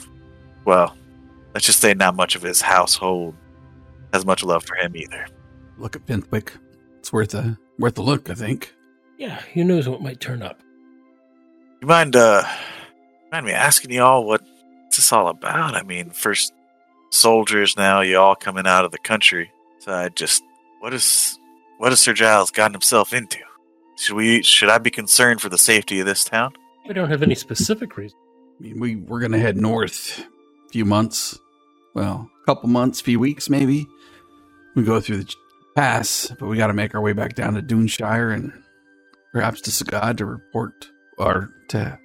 well, let's just say not much of his household has much love for him either. Look at Fenthwick. It's worth a worth a look, I think. Yeah, who knows what might turn up. You mind, uh, mind me asking you all what this all about? I mean, first soldiers, now you all coming out of the country. So I just, what is, what has Sir Giles gotten himself into? Should we, should I be concerned for the safety of this town? We don't have any specific reason. I mean, we we're gonna head north a few months. Well, a couple months, few weeks maybe. We go through the pass, but we got to make our way back down to Duneshire and perhaps to Sagad to report or to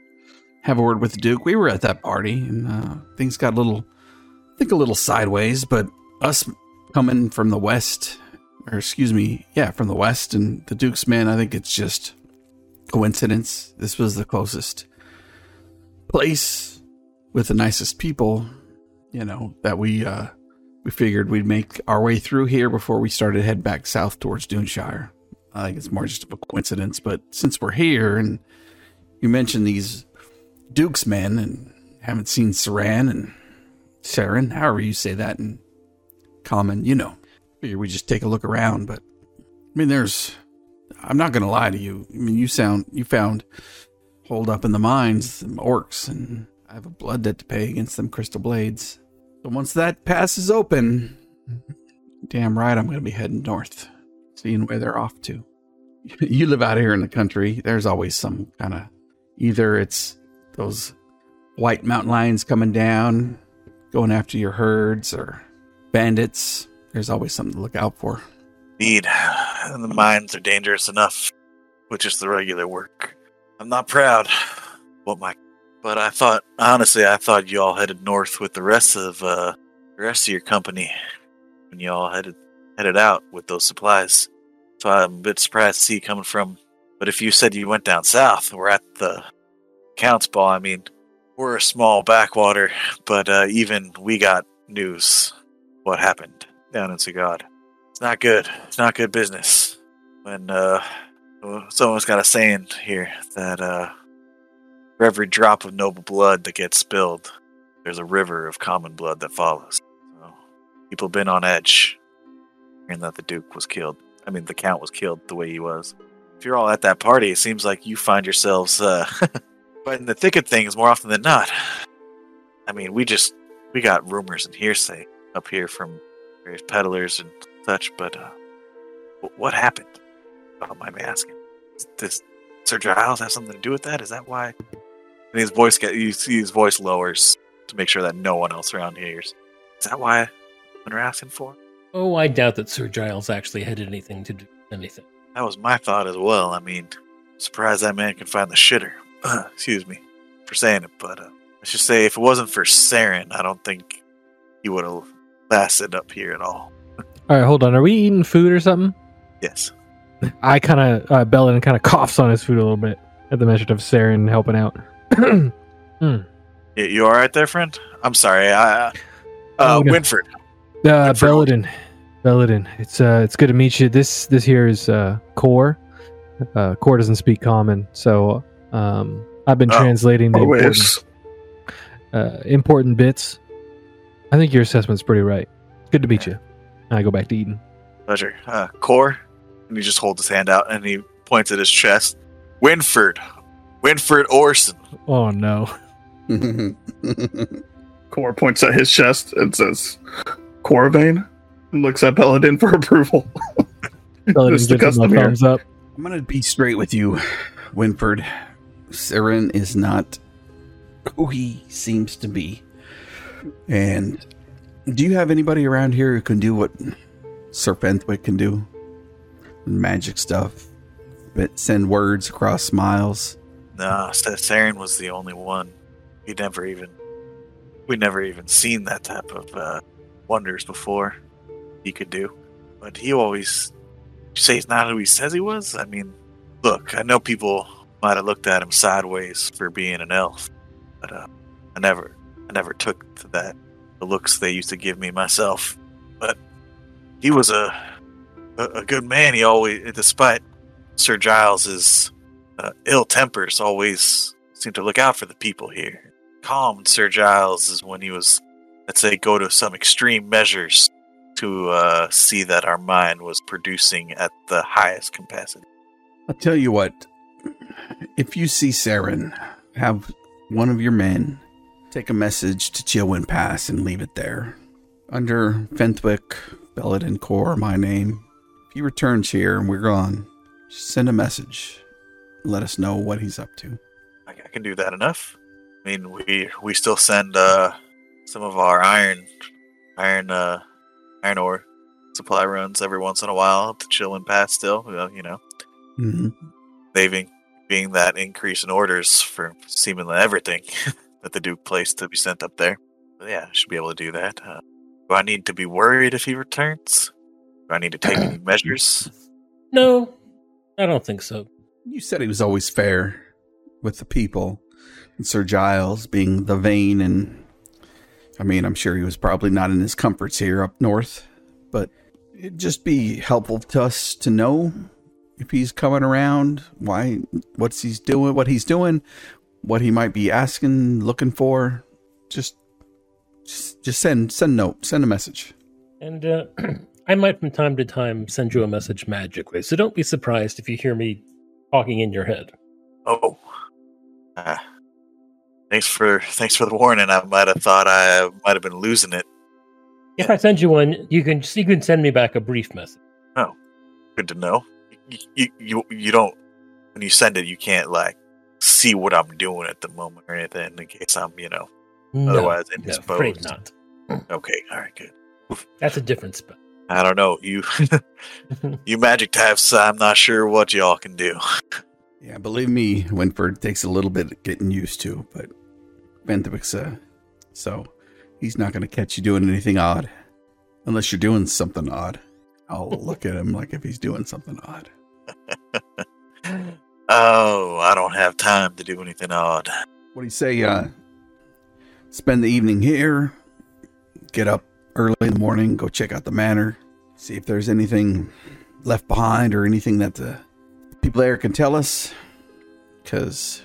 have a word with the Duke. We were at that party, and uh, things got a little, I think, a little sideways. But us coming from the west, or excuse me, yeah, from the west, and the Duke's men, I think it's just coincidence. This was the closest place with the nicest people, you know, that we uh we figured we'd make our way through here before we started to head back south towards Duneshire. I think it's more just a coincidence, but since we're here and you mentioned these Duke's men and haven't seen Saran and Saren, however you say that in common, you know. Figure we just take a look around, but I mean there's I'm not gonna lie to you. I mean you sound you found hold up in the mines, some orcs, and I have a blood debt to pay against them crystal blades. So once that passes open, damn right I'm gonna be heading north, seeing where they're off to. (laughs) You live out here in the country, there's always some kind of either it's those white mountain lions coming down, going after your herds, or bandits. There's always something to look out for. Indeed, and the mines are dangerous enough with just the regular work. I'm not proud. What my, but I thought honestly, I thought you all headed north with the rest of uh, the rest of your company when you all headed headed out with those supplies. So I'm a bit surprised to see you coming from. But if you said you went down south, we're at the Count's Ball. I mean, we're a small backwater, but uh, even we got news. What happened down in Sagad? It's not good. It's not good business. When uh, someone's got a saying here that uh, for every drop of noble blood that gets spilled, there's a river of common blood that follows. So, people been on edge, hearing that the Duke was killed. I mean, the Count was killed the way he was. If you're all at that party, it seems like you find yourselves uh, (laughs) but in the thick of things more often than not. I mean, we just we got rumors and hearsay up here from various peddlers and such, but uh, wh- what happened? Oh, mind asking. Does Sir Giles have something to do with that? Is that why? And his voice get you see his voice lowers to make sure that no one else around hears. Is that why what we're asking for? Oh, I doubt that Sir Giles actually had anything to do with anything. That was my thought as well. I mean, surprised that man can find the shitter. (clears throat) Excuse me for saying it, but uh, let's just say if it wasn't for Saren, I don't think he would have lasted up here at all. (laughs) All right, hold on. Are we eating food or something? Yes. I kind of uh, Bellin kind of coughs on his food a little bit at the mention of Saren helping out. You, you all right there, friend? I'm sorry. I, uh, Oh, no. Winford. Uh, for Belladin, Belladin, it's uh, it's good to meet you. This this here is uh, Core. Uh, Core doesn't speak common, so um, I've been Oh. translating the important, uh, important bits. I think your assessment's pretty right. Good to meet you. I go back to Eden. Pleasure. Uh, Core. And he just holds his hand out and he points at his chest. Winford. Winford Orson. Oh no! (laughs) Cor points at his chest and says, Corvane? And looks at Belladin for (laughs) approval. Belladin gives him a here. thumbs up. I'm gonna be straight with you, Winford. Saren is not who he seems to be. And do you have anybody around here who can do what Sir Fenthwick can do? Magic stuff. But send words across miles. Nah, Saren was the only one. We never even we never even seen that type of uh, wonders before. He could do, but he always say he's not who he says he was. I mean, look, I know people might have looked at him sideways for being an elf, but uh, I never, I never took to that the looks they used to give me myself. But he was a a, a good man. He always, despite Sir Giles's uh, ill tempers, always seem to look out for the people here. Calm Sir Giles is when he was, let's say, go to some extreme measures to uh, see that our mind was producing at the highest capacity. I'll tell you what. If you see Saren, have one of your men take a message to Chilwyn Pass and leave it there. Under Fenthwick, Belladin Core, my name. If he returns here and we're gone, send a message. Let us know what he's up to. I, I can do that enough. I mean, we we still send uh, some of our iron, iron, uh, iron ore supply runs every once in a while to Chilwyn Pass. Still, well, you know, hmm saving being that increase in orders for seemingly everything (laughs) that the Duke placed to be sent up there. But yeah, I should be able to do that. Uh, do I need to be worried if he returns? Do I need to take any (clears throat) measures? No, I don't think so. You said he was always fair with the people. And Sir Giles being the vain and I mean, I'm sure he was probably not in his comforts here up north, but it'd just be helpful to us to know if he's coming around, why what's he's doing, what he's doing, what he might be asking, looking for. Just just, just send send note, send a message. And uh, (clears throat) I might from time to time send you a message magically, so don't be surprised if you hear me talking in your head. Oh, uh, thanks for thanks for the warning. I might have thought I might have been losing it. If I send you one, you can you can send me back a brief message. Oh, good to know. You you you don't when you send it, you can't like see what I'm doing at the moment or anything in case I'm you know No, otherwise no, indisposed. afraid not. Okay, all right, good. That's a different spell. I don't know you (laughs) you magic types. I'm not sure what y'all can do. Yeah, believe me, Winford takes a little bit getting used to, but Fenthwick's uh so he's not gonna catch you doing anything odd. Unless you're doing something odd. I'll (laughs) look at him like if he's doing something odd. (laughs) Oh, I don't have time to do anything odd. What do you say, uh spend the evening here, get up early in the morning, go check out the manor, see if there's anything left behind or anything that the people there can tell us. Cause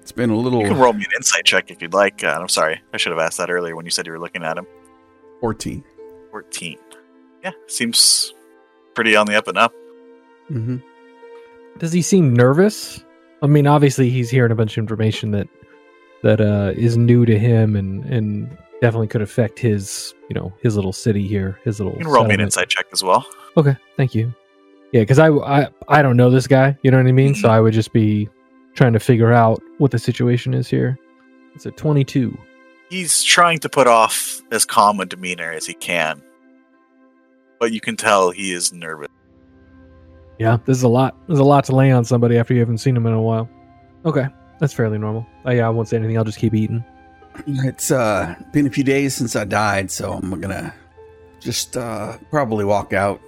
it's been a little You can roll me an insight check if you'd like. Uh, I'm sorry, I should have asked that earlier when you said you were looking at him. 14. 14. Yeah, seems pretty on the up and up. Mm-hmm. Does he seem nervous? I mean, obviously he's hearing a bunch of information that that uh, is new to him and and definitely could affect his you know his little city here, his little. You can roll me an insight check as well. Okay, thank you. Yeah, because I, I I don't know this guy. You know what I mean. So mhm. I would just be trying to figure out what the situation is here. It's a twenty-two. He's trying to put off as calm a demeanor as he can, but you can tell he is nervous. Yeah, this is a lot. There's a lot to lay on somebody after you haven't seen him in a while. Okay, that's fairly normal. Oh, yeah, I won't say anything. I'll just keep eating. It's uh been a few days since I died, so I'm gonna just uh probably walk out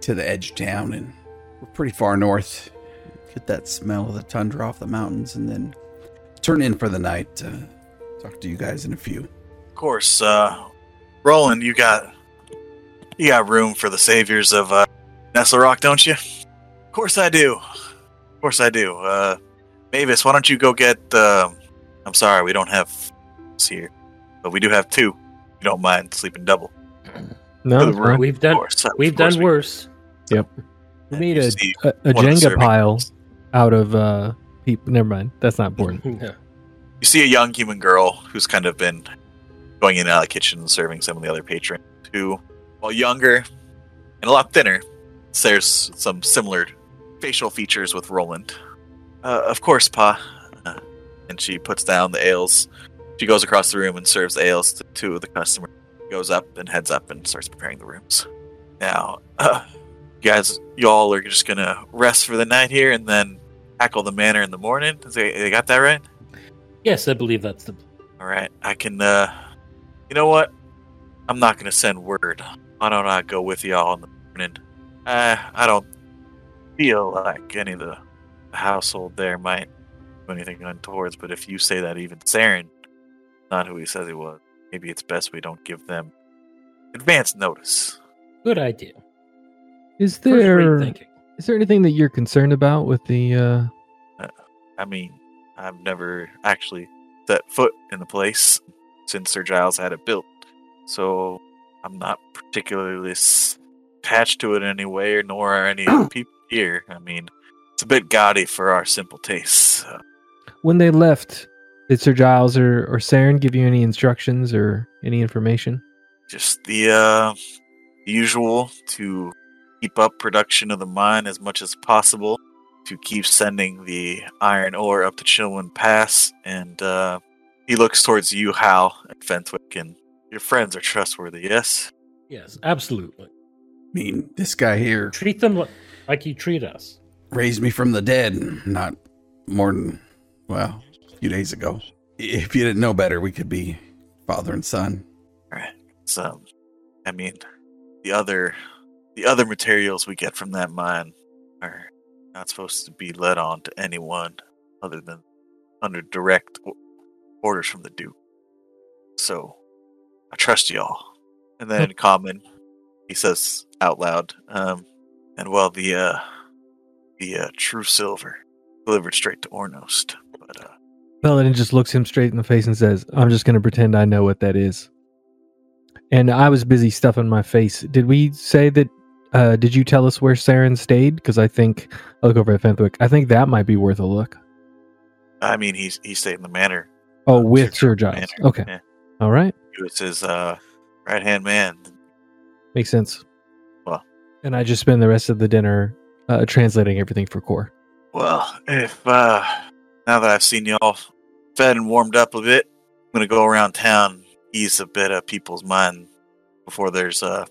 to the edge of town and we're pretty far north. Get that smell of the tundra off the mountains and then turn in for the night. Talk to you guys in a few. Of course, uh, Roland, you got you got room for the saviors of uh, Nestlerock, don't you? Of course I do. Of course I do. Uh, Mavis, why don't you go get? Uh, I'm sorry, we don't have f- here, but we do have two. You don't mind sleeping double? (clears throat) No, For the it's room. We've done Of course, we've course done we- worse. we made a, a, a one of the Jenga pile out of uh people. Never mind. That's not important. (laughs) Yeah. You see a young human girl who's kind of been going in and out of the kitchen and serving some of the other patrons, who, while younger and a lot thinner, shares some similar facial features with Roland. Uh, of course, Pa. And she puts down the ales. She goes across the room and serves ales to two of the customers. Goes up and heads up and starts preparing the rooms. Now, uh, you guys, y'all are just gonna rest for the night here and then tackle the manor in the morning. They, they got that right? Yes, I believe that's the. All right, I can. uh You know what? I'm not gonna send word. Why don't I go with y'all in the morning? Uh, I don't feel like any of the household there might anything untoward. But if you say that even Saren, not who he says he was, maybe it's best we don't give them advance notice. Good idea. Is First rate there thinking. is there anything that you're concerned about with the? uh I mean, I've never actually set foot in the place since Sir Giles had it built, so I'm not particularly attached to it in any way, nor are any of the (clears throat) people here. I mean, it's a bit gaudy for our simple tastes. Uh, When they left, did Sir Giles or or Saren give you any instructions or any information? just the uh, usual to keep up production of the mine as much as possible, to keep sending the iron ore up the Chilwyn Pass, and uh, he looks towards you, Hal, and Fenthwick, and your friends are trustworthy, yes? Yes, absolutely. I mean, this guy here Treat them like you treat us. raised me from the dead not more than, well, a few days ago. If you didn't know better, we could be father and son. It's, um, I mean, the other, the other materials we get from that mine are not supposed to be let on to anyone other than under direct orders from the Duke. So, I trust y'all. And then in common, he says out loud, um, and well, the uh, the uh, true silver delivered straight to Ornost, but Paladin just looks him straight in the face and says, "I'm just going to pretend I know what that is." And I was busy stuffing my face. Did we say that? Uh, did you tell us where Saren stayed? Because I think I look over at Fenthwick. I think that might be worth a look. I mean, he's he stayed in the manor. Oh, uh, with Sir Sir Giles. Okay. Yeah. All right. He was his uh, right hand man. Makes sense. Well. and I just spend the rest of the dinner uh, translating everything for Core. Well, if uh now that I've seen y'all fed and warmed up a bit, I'm gonna go around town, ease a bit of people's mind before there's uh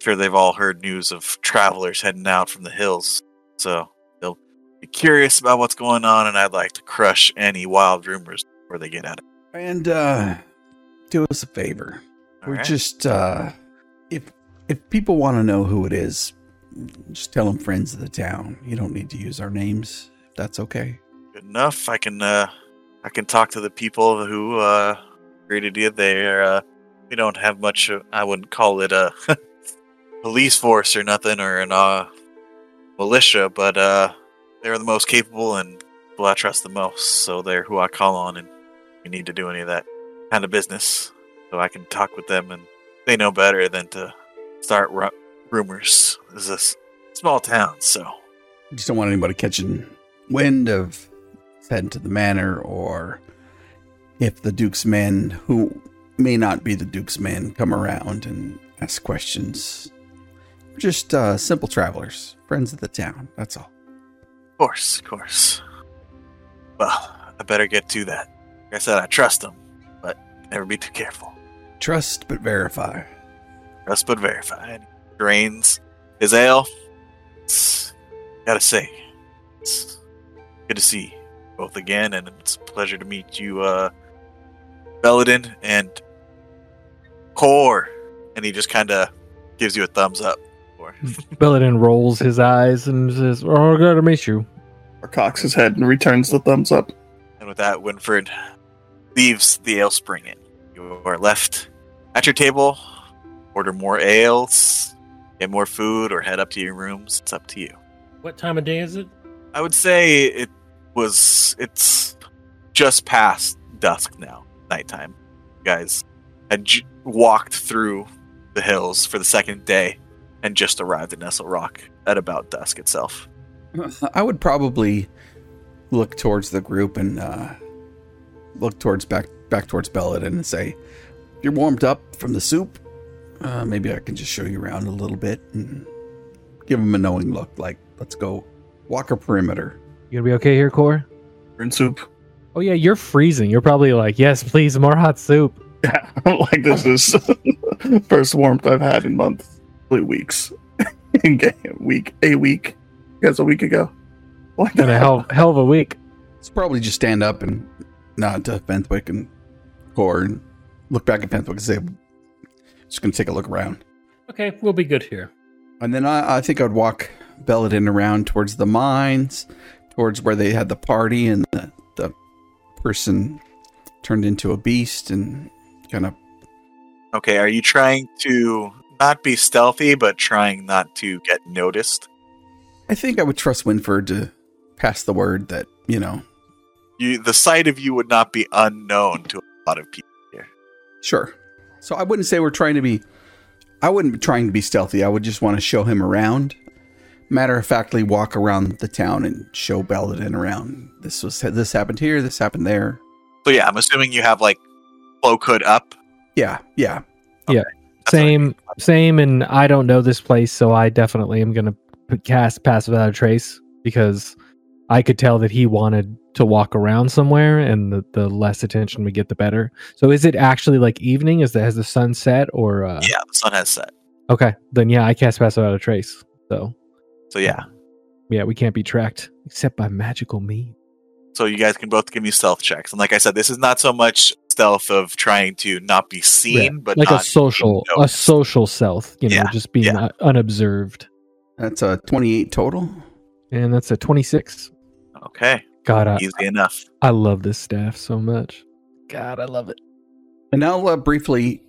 sure they've all heard news of travelers heading out from the hills. So they'll be curious about what's going on and I'd like to crush any wild rumors before they get at it. And uh do us a favor. All We're right? just uh if if people want to know who it is, just tell them friends of the town. You don't need to use our names. If that's okay. Good enough. I can uh I can talk to the people who uh created you. They're uh we don't have much I wouldn't call it a (laughs) police force or nothing or an uh militia, but uh they're the most capable and who I trust the most, so they're who I call on and we need to do any of that kind of business. So I can talk with them and they know better than to start ru- rumors. This is a small town, so We just don't want anybody catching wind of heading to the manor or if the Duke's men who may not be the Duke's men come around and ask questions. We're just uh simple travelers, friends of the town. That's all. Of course, of course. Well, I better get to that. Like I said, I trust them, but never be too careful. Trust but verify. Trust but verify. And drains his ale. It's, gotta say, it's good to see both again, and it's a pleasure to meet you, uh, Belladin and Core. And he just kind of gives you a thumbs up. Or, (laughs) Belladin rolls his eyes and says, "Oh, glad to meet you." Or cocks his head and returns the thumbs up. And with that, Winfred leaves the Ale Spring Inn. You are left at your table, order more ales, get more food, or head up to your rooms. It's up to you. What time of day is it? I would say it was, it's just past dusk now, nighttime. You guys had j- walked through the hills for the second day and just arrived at Nestlerock at about dusk itself. (laughs) I would probably look towards the group and uh, look towards back back towards Belladin and say, "If you're warmed up from the soup, uh, maybe I can just show you around a little bit and give them a knowing look. Like, let's go walk a perimeter." You gonna be okay here, Core? In soup. Oh yeah, you're freezing. You're probably like, yes, please, more hot soup. (laughs) Yeah, like this is (laughs) first warmth I've had in months, probably weeks. (laughs) In game week, a week. I guess a week ago. What the a hell? hell, hell of a week. Let's probably just stand up and nod to Fenthwick and Core and look back at Fenthwick and say, just going to take a look around. Okay, we'll be good here. And then I, I think I'd walk Belladin around towards the mines, towards where they had the party and the, the person turned into a beast and kind of Okay, are you trying to not be stealthy, but trying not to get noticed? I think I would trust Winford to pass the word that, you know, You, the sight of you would not be unknown to a lot of people here. sure. So I wouldn't say we're trying to be I wouldn't be trying to be stealthy. I would just want to show him around. Matter of factly walk around the town and show Belladin around. This was this happened here, this happened there. So yeah, I'm assuming you have like cloak hood up. Yeah, yeah. That's Same, same, and I don't know this place, so I definitely am gonna p- cast pass without a trace because I could tell that he wanted to walk around somewhere, and the, the less attention we get, the better. So, is it actually like evening? Is the has the sun set or? Uh, Yeah, the sun has set. Okay, then yeah, I cast pass without a trace. So So yeah, yeah, we can't be tracked except by magical means. so you guys can both give me stealth checks. And like I said, this is not so much stealth of trying to not be seen, but like not a social, a social self. You know, Yeah, just being yeah. uh, unobserved. That's a 28 total. And that's a twenty-six. Okay, God, I, easy enough. I love this staff so much. God, I love it. And now, uh, briefly,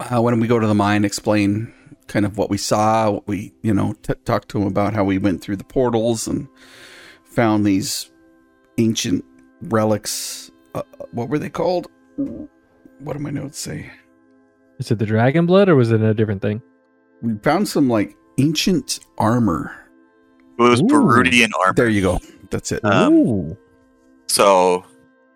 uh, when we go to the mine, explain kind of what we saw. What we, you know, t- talk to him about how we went through the portals and found these ancient relics. Uh, what were they called? What do my notes say? Is it the dragon blood or was it a different thing? We found some like ancient armor. It was Ooh. Barudian armor. There you go. That's it. Um, So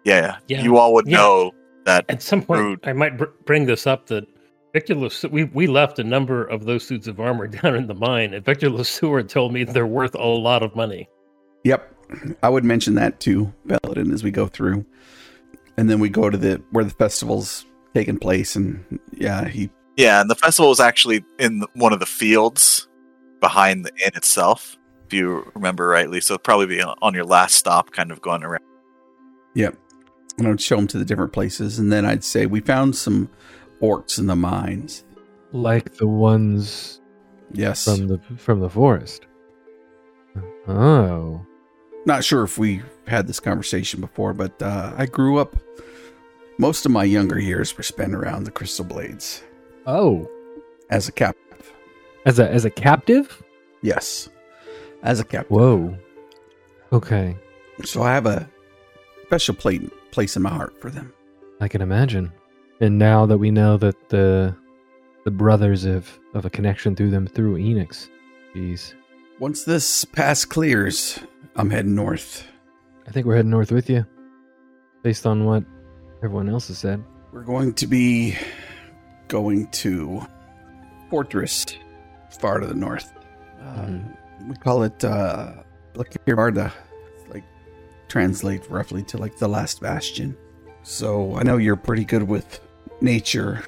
yeah, Yeah. you all would Yeah. know that. At some point, Rude. I might br- bring this up that Victor Lesu- we we left a number of those suits of armor (laughs) down in the mine, and Victor Lesueur told me they're worth a lot of money. Yep. I would mention that to Belladin as we go through. And then we go to the where the festival's taking place and yeah, he Yeah, and the festival was actually in one of the fields behind the inn itself, if you remember rightly. So it'd probably be on your last stop, kind of going around. Yep. And I would show them to the different places. And then I'd say, we found some orcs in the mines. Like the ones Yes. from the from the forest. Oh. Not sure if we had this conversation before, but uh, I grew up, most of my younger years were spent around the Crystal Blades Oh. as a captive. As a as a captive? Yes. As a captive. Whoa. Okay. So I have a special plate, place in my heart for them. I can imagine. And now that we know that the the brothers of of a connection through them through Enix. Jeez. Once this pass clears, I'm heading north. I think we're heading north with you. Based on what everyone else has said. We're going to be going to Fortress, far to the north. Um, we call it uh, like translate roughly to like the last bastion. So I know you're pretty good with nature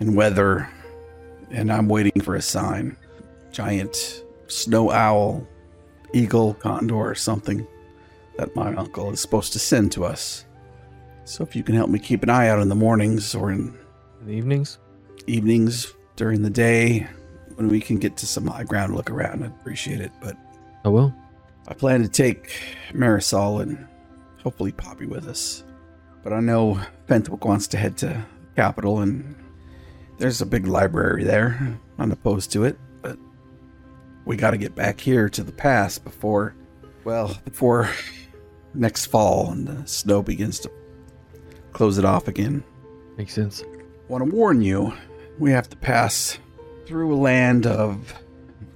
and weather, and I'm waiting for a sign. Giant snow owl, eagle, condor, or something that my uncle is supposed to send to us. So if you can help me keep an eye out in the mornings or in In the evenings? evenings during the day when we can get to some high ground look around, I'd appreciate it. But I will. I plan to take Marisol and hopefully Poppy with us. But I know Fenthwick wants to head to capital and there's a big library there. Not opposed to it, but we got to get back here to the pass before, well, before next fall and the snow begins to close it off again. Makes sense. Want to warn you, we have to pass through a land of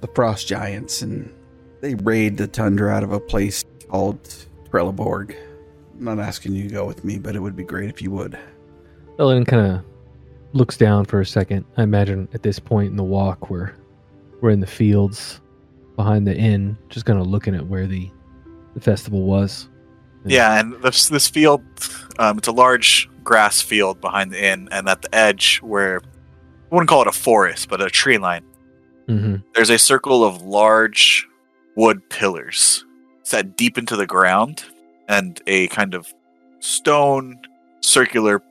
the frost giants, and they raid the tundra out of a place called Trelleborg. I'm not asking you to go with me, but it would be great if you would. Ellen kind of looks down for a second. I imagine at this point in the walk, we're we're in the fields behind the inn, just kind of looking at where the the festival was. Yeah, and this this field, um, it's a large grass field behind the inn, and at the edge, where I wouldn't call it a forest, but a tree line, hmm there's a circle of large wood pillars set deep into the ground, and a kind of stone circular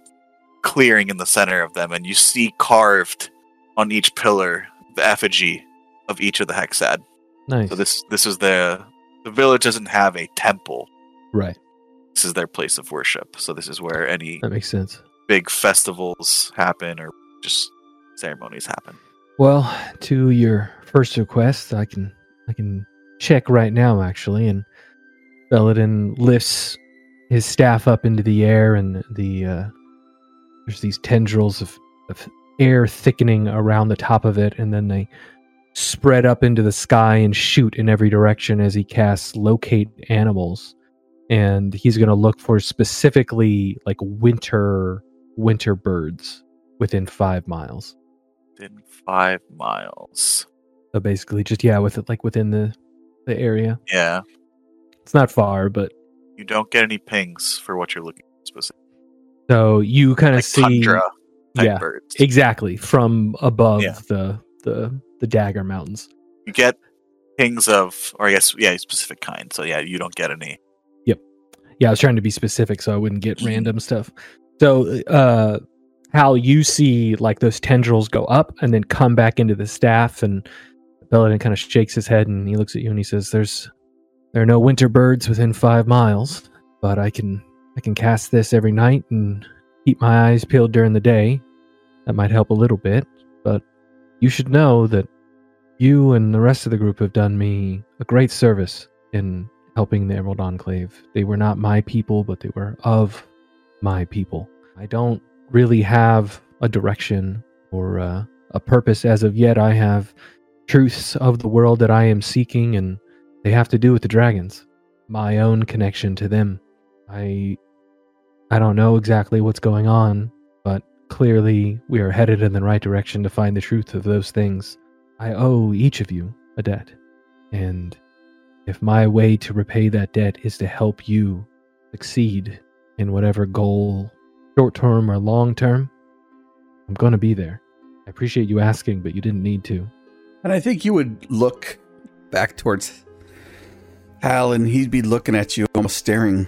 clearing in the center of them, and you see carved on each pillar the effigy of each of the hexad. Nice. So this this is the the village doesn't have a temple. right. This is their place of worship. So this is where any That makes sense. big festivals happen or just ceremonies happen. Well, to your first request, I can I can check right now actually, and Belladin lifts his staff up into the air, and the uh, there's these tendrils of, of air thickening around the top of it, and then they spread up into the sky and shoot in every direction as he casts locate animals, and he's going to look for specifically like winter winter birds within five miles. Within five miles. So basically, just yeah, with it like within the the area. Yeah. It's not far, but You don't get any pings for what you're looking. So you kind of Like see yeah, birds. exactly from above Yeah. the the the Dagger Mountains. You get pings of or I guess yeah, specific kind. So yeah, you don't get any. Yep. Yeah, I was trying to be specific so I wouldn't get random stuff. So, uh, how you see like those tendrils go up and then come back into the staff, and Belladin kind of shakes his head and he looks at you and he says, "There's there are no winter birds within five miles, but I can I can cast this every night and keep my eyes peeled during the day. That might help a little bit, but you should know that you and the rest of the group have done me a great service in helping the Emerald Enclave. They were not my people, but they were of my people. I don't really have a direction or uh, a purpose as of yet. I have truths of the world that I am seeking, and they have to do with the dragons. My own connection to them. I, I don't know exactly what's going on, but clearly we are headed in the right direction to find the truth of those things. I owe each of you a debt, and if my way to repay that debt is to help you succeed in whatever goal, short term or long term, I'm going to be there. I appreciate you asking, but you didn't need to. And I think you would look back towards Hal, and he'd be looking at you, almost staring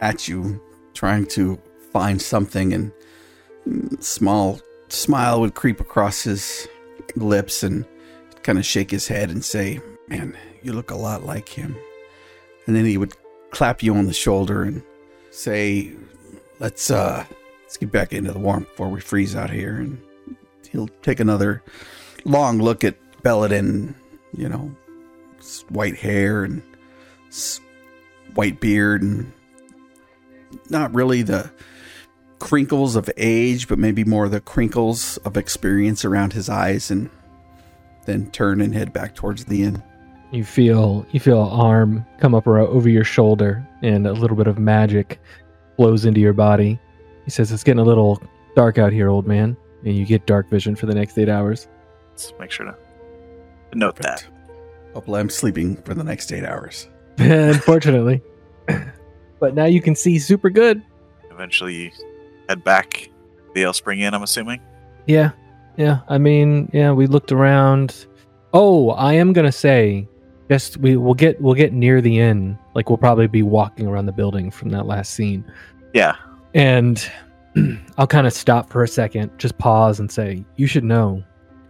at you, trying to find something. And small smile would creep across his lips, and kind of shake his head and say, "Man, you look a lot like him." And then he would clap you on the shoulder and say, "Let's uh, let's get back into the warmth before we freeze out here." And he'll take another long look at Belladin, you know, white hair and white beard, and not really the crinkles of age, but maybe more the crinkles of experience around his eyes, and then turn and head back towards the inn. You feel you feel an arm come up aro- over your shoulder, and a little bit of magic flows into your body. He says, "It's getting a little dark out here, old man," and you get dark vision for the next eight hours. Let's make sure to note that. Hopefully, I'm sleeping for the next eight hours. (laughs) Unfortunately, (laughs) but now you can see super good. Eventually you head back the Ale Spring Inn, I'm assuming. Yeah, yeah. I mean, yeah. We looked around. Oh, I am gonna say, just we we'll get we'll get near the inn. Like we'll probably be walking around the building from that last scene, Yeah. and (clears throat) I'll kind of stop for a second, just pause and say, you should know,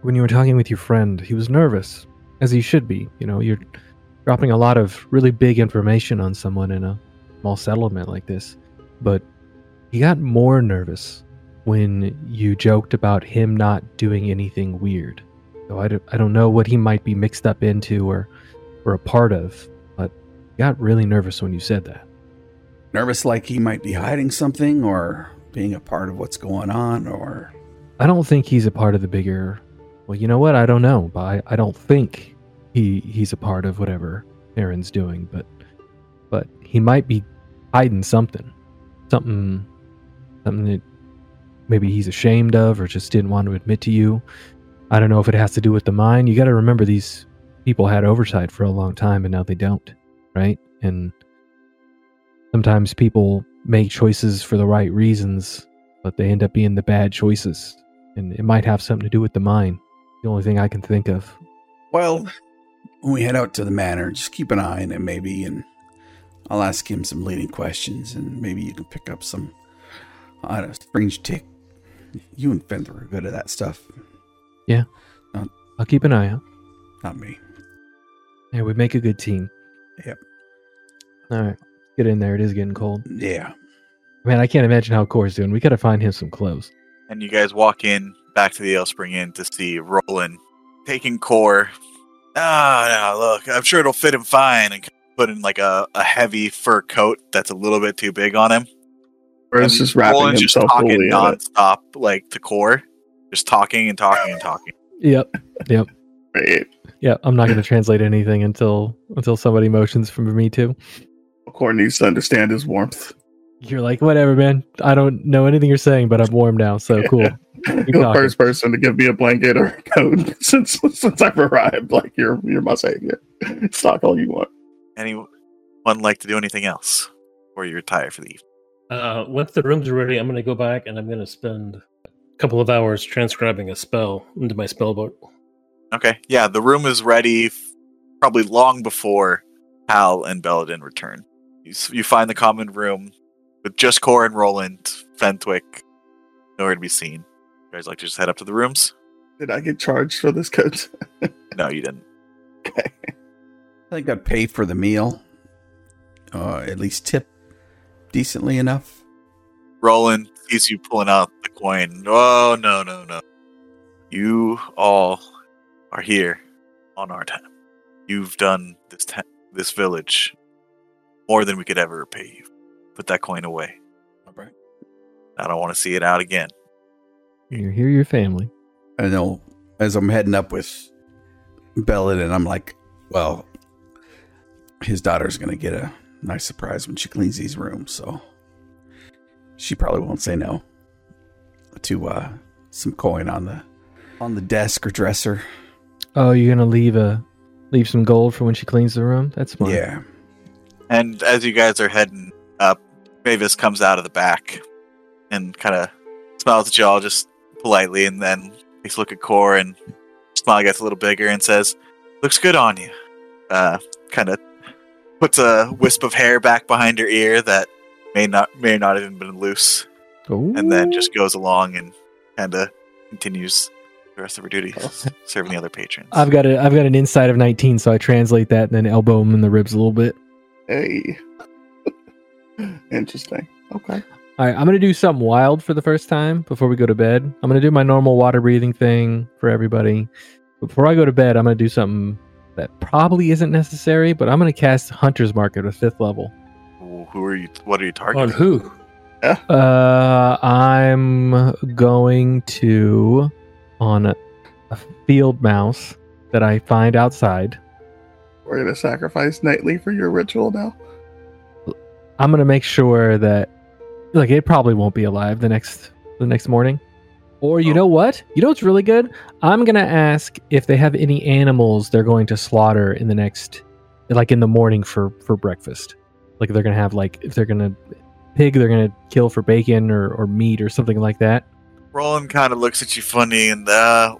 when you were talking with your friend, he was nervous, as he should be. You know, you're dropping a lot of really big information on someone in a small settlement like this, but he got more nervous when you joked about him not doing anything weird. So I don't, I don't know what he might be mixed up into or, or a part of, but he got really nervous when you said that. Nervous like he might be hiding something or being a part of what's going on, or I don't think he's a part of the bigger. Well, you know what? I don't know, but I, I don't think he he's a part of whatever Saren's doing. But but he might be hiding something, something, something that maybe he's ashamed of or just didn't want to admit to you. I don't know if it has to do with the mine. You got to remember these people had oversight for a long time, and now they don't, right? And sometimes people make choices for the right reasons, but they end up being the bad choices. And it might have something to do with the mine. The only thing I can think of. Well, when we head out to the manor, just keep an eye on him, maybe, and I'll ask him some leading questions, and maybe you can pick up some, I don't know, strange tick. You and Fender are good at that stuff. Yeah. I'll keep an eye out. Not me. Yeah, we make a good team. Yep. All right. Get in there. It is getting cold. Yeah. Man, I can't imagine how Core's doing. We gotta find him some clothes. And you guys walk in back to the Ale Spring Inn to see Roland taking core. Ah, no, look, I'm sure it'll fit him fine and put in like a, a heavy fur coat that's a little bit too big on him. Or is And just wrapping Roland's just himself talking fully in it. nonstop, like to core, just talking and talking and talking. Yep. Yep. Right. Yep. I'm not gonna translate anything until until somebody motions for me to. Core needs to understand his warmth. You're like, whatever, man. I don't know anything you're saying, but I'm warm now, so (laughs) cool. You're the first person to give me a blanket or a coat (laughs) since since I've arrived. Like you're you're my savior. (laughs) Stock all you want. Anyone like to do anything else? Or you retire for the evening? Uh, once the rooms are ready, I'm going to go back and I'm going to spend a couple of hours transcribing a spell into my spell book. Okay, yeah, the room is ready f- probably long before Hal and Belladin return. You, s- you find the common room with just Core and Roland, Fenthwick, nowhere to be seen. You guys like to just head up to the rooms? Did I get charged for this (laughs) coat? No, you didn't. okay. I think I'd pay for the meal. Uh, at least tip decently enough. Roland sees you pulling out the coin. Oh, no, no, no. You all are here on our time. You've done this ta- this village more than we could ever repay you. Put that coin away. Alright. I don't want to see it out again. You're here, your family. I know as I'm heading up with Bellet, and I'm like, well, his daughter's going to get a nice surprise when she cleans these rooms, so she probably won't say no to uh, some coin on the on the desk or dresser. Oh, you're gonna leave a leave some gold for when she cleans the room? That's smart. Yeah. And as you guys are heading up, Mavis comes out of the back and kind of smiles at y'all just politely, and then takes a look at Core and smile gets a little bigger and says, "Looks good on you." Uh, kind of puts a wisp of hair back behind her ear that may not may not have even been loose, and then just goes along and kind of continues the rest of her duties, oh. (laughs) serving the other patrons. I've got a I've got an inside of 19, so I translate that and then elbow him in the ribs a little bit. Hey. (laughs) Interesting. Okay. All right, I'm gonna do something wild for the first time before we go to bed. I'm gonna do my normal water breathing thing for everybody. Before I go to bed, I'm gonna do something that probably isn't necessary, but I'm gonna cast Hunter's Mark at a fifth level. Who are you? What are you targeting? On who? Uh, I'm going to on a, a field mouse that I find outside. We're gonna sacrifice nightly for your ritual now. I'm gonna make sure that like it probably won't be alive the next the next morning. Or you Oh. know what? You know what's really good? I'm gonna ask if they have any animals they're going to slaughter in the next like in the morning for for breakfast. Like they're gonna have like if they're gonna pig they're gonna kill for bacon or, or meat or something like that. Roland kind of looks at you funny and uh,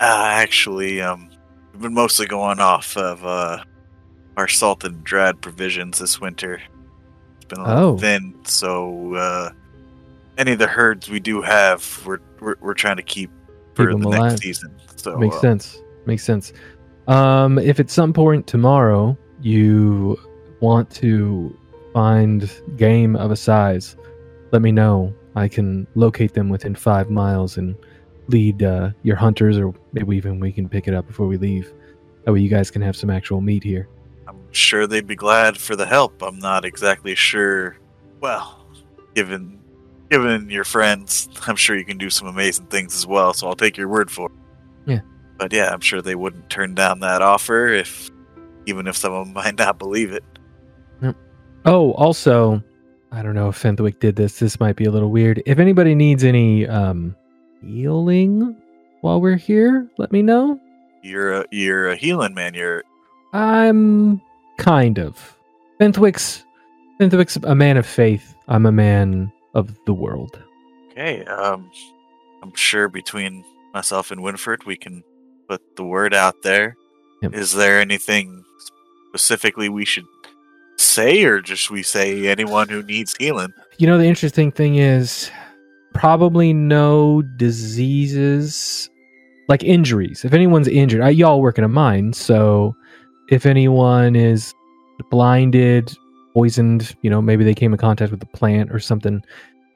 uh actually um we've been mostly going off of uh our salt and dread provisions this winter. It's been a little Oh. thin, so uh any of the herds we do have we're we're, we're trying to keep for Keep the alive. next season. So Makes uh, sense. Makes sense. Um, if at some point tomorrow you want to find game of a size, let me know. I can locate them within five miles and lead uh, your hunters, or maybe even we can pick it up before we leave. That way, you guys can have some actual meat here. I'm sure they'd be glad for the help. I'm not exactly sure. Well, given given your friends, I'm sure you can do some amazing things as well. So I'll take your word for it. Yeah. But yeah, I'm sure they wouldn't turn down that offer if, even if someone (laughs) might not believe it. Oh, also, I don't know if Fenthwick did this. This might be a little weird. If anybody needs any um, healing while we're here, let me know. You're a you're a healing man. You're I'm kind of. Fenthwick's Fenthwick's a man of faith. I'm a man of the world. Okay, um, I'm sure between myself and Winford, we can put the word out there. Is Yep. there anything specifically we should say, or just we say anyone who needs healing? You know, the interesting thing is probably no diseases like injuries. If anyone's injured, I, y'all work in a mine, so if anyone is blinded, poisoned, you know, maybe they came in contact with the plant or something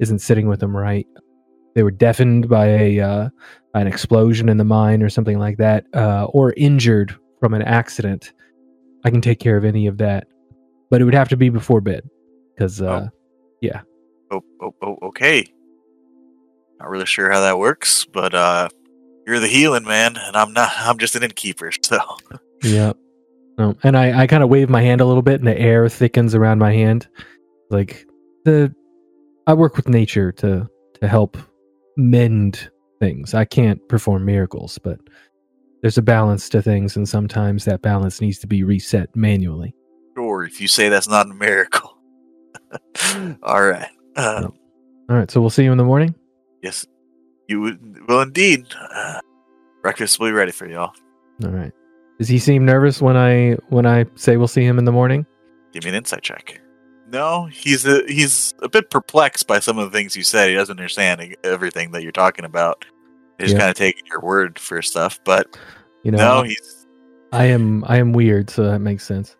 isn't sitting with them right. They were deafened by a uh, by an explosion in the mine or something like that, uh, or injured from an accident. I can take care of any of that, but it would have to be before bed because uh, Oh, oh, oh, okay. Not really sure how that works, but uh, you're the healing man, and I'm not. I'm just an innkeeper, (laughs) so Yeah. No. And I, I kind of wave my hand a little bit and the air thickens around my hand. Like the I work with nature to to help mend things. I can't perform miracles, but there's a balance to things and sometimes that balance needs to be reset manually. sure. If you say that's not a miracle, (laughs) all right. Uh, Yep. All right, so we'll see you in the morning. Yes, you would- will indeed. Uh, breakfast will be ready for y'all. All right. Does he seem nervous when I when I say we'll see him in the morning? Give me an insight check. No, he's a, he's a bit perplexed by some of the things you said. He doesn't understand everything that you're talking about. He's Yeah. kind of taking your word for stuff, but You know, no, he's I am I am weird, so that makes sense.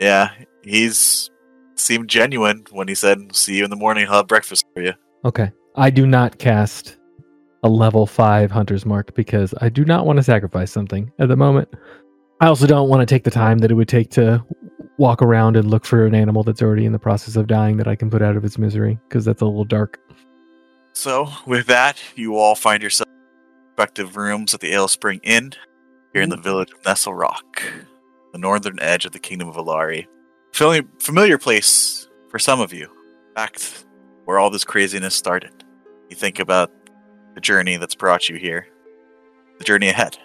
yeah, he's seemed genuine when he said, "See you in the morning. I'll have breakfast for you." Okay. I do not cast a level 5 hunter's mark because I do not want to sacrifice something at the moment. I also don't want to take the time that it would take to walk around and look for an animal that's already in the process of dying that I can put out of its misery because that's a little dark. So, with that, you all find yourself in respective rooms at the Ale Spring Inn here in the mm-hmm. village of Nestlerock, the northern edge of the kingdom of Alari. Familiar place for some of you. In fact, where all this craziness started. You think about the journey that's brought you here, the journey ahead.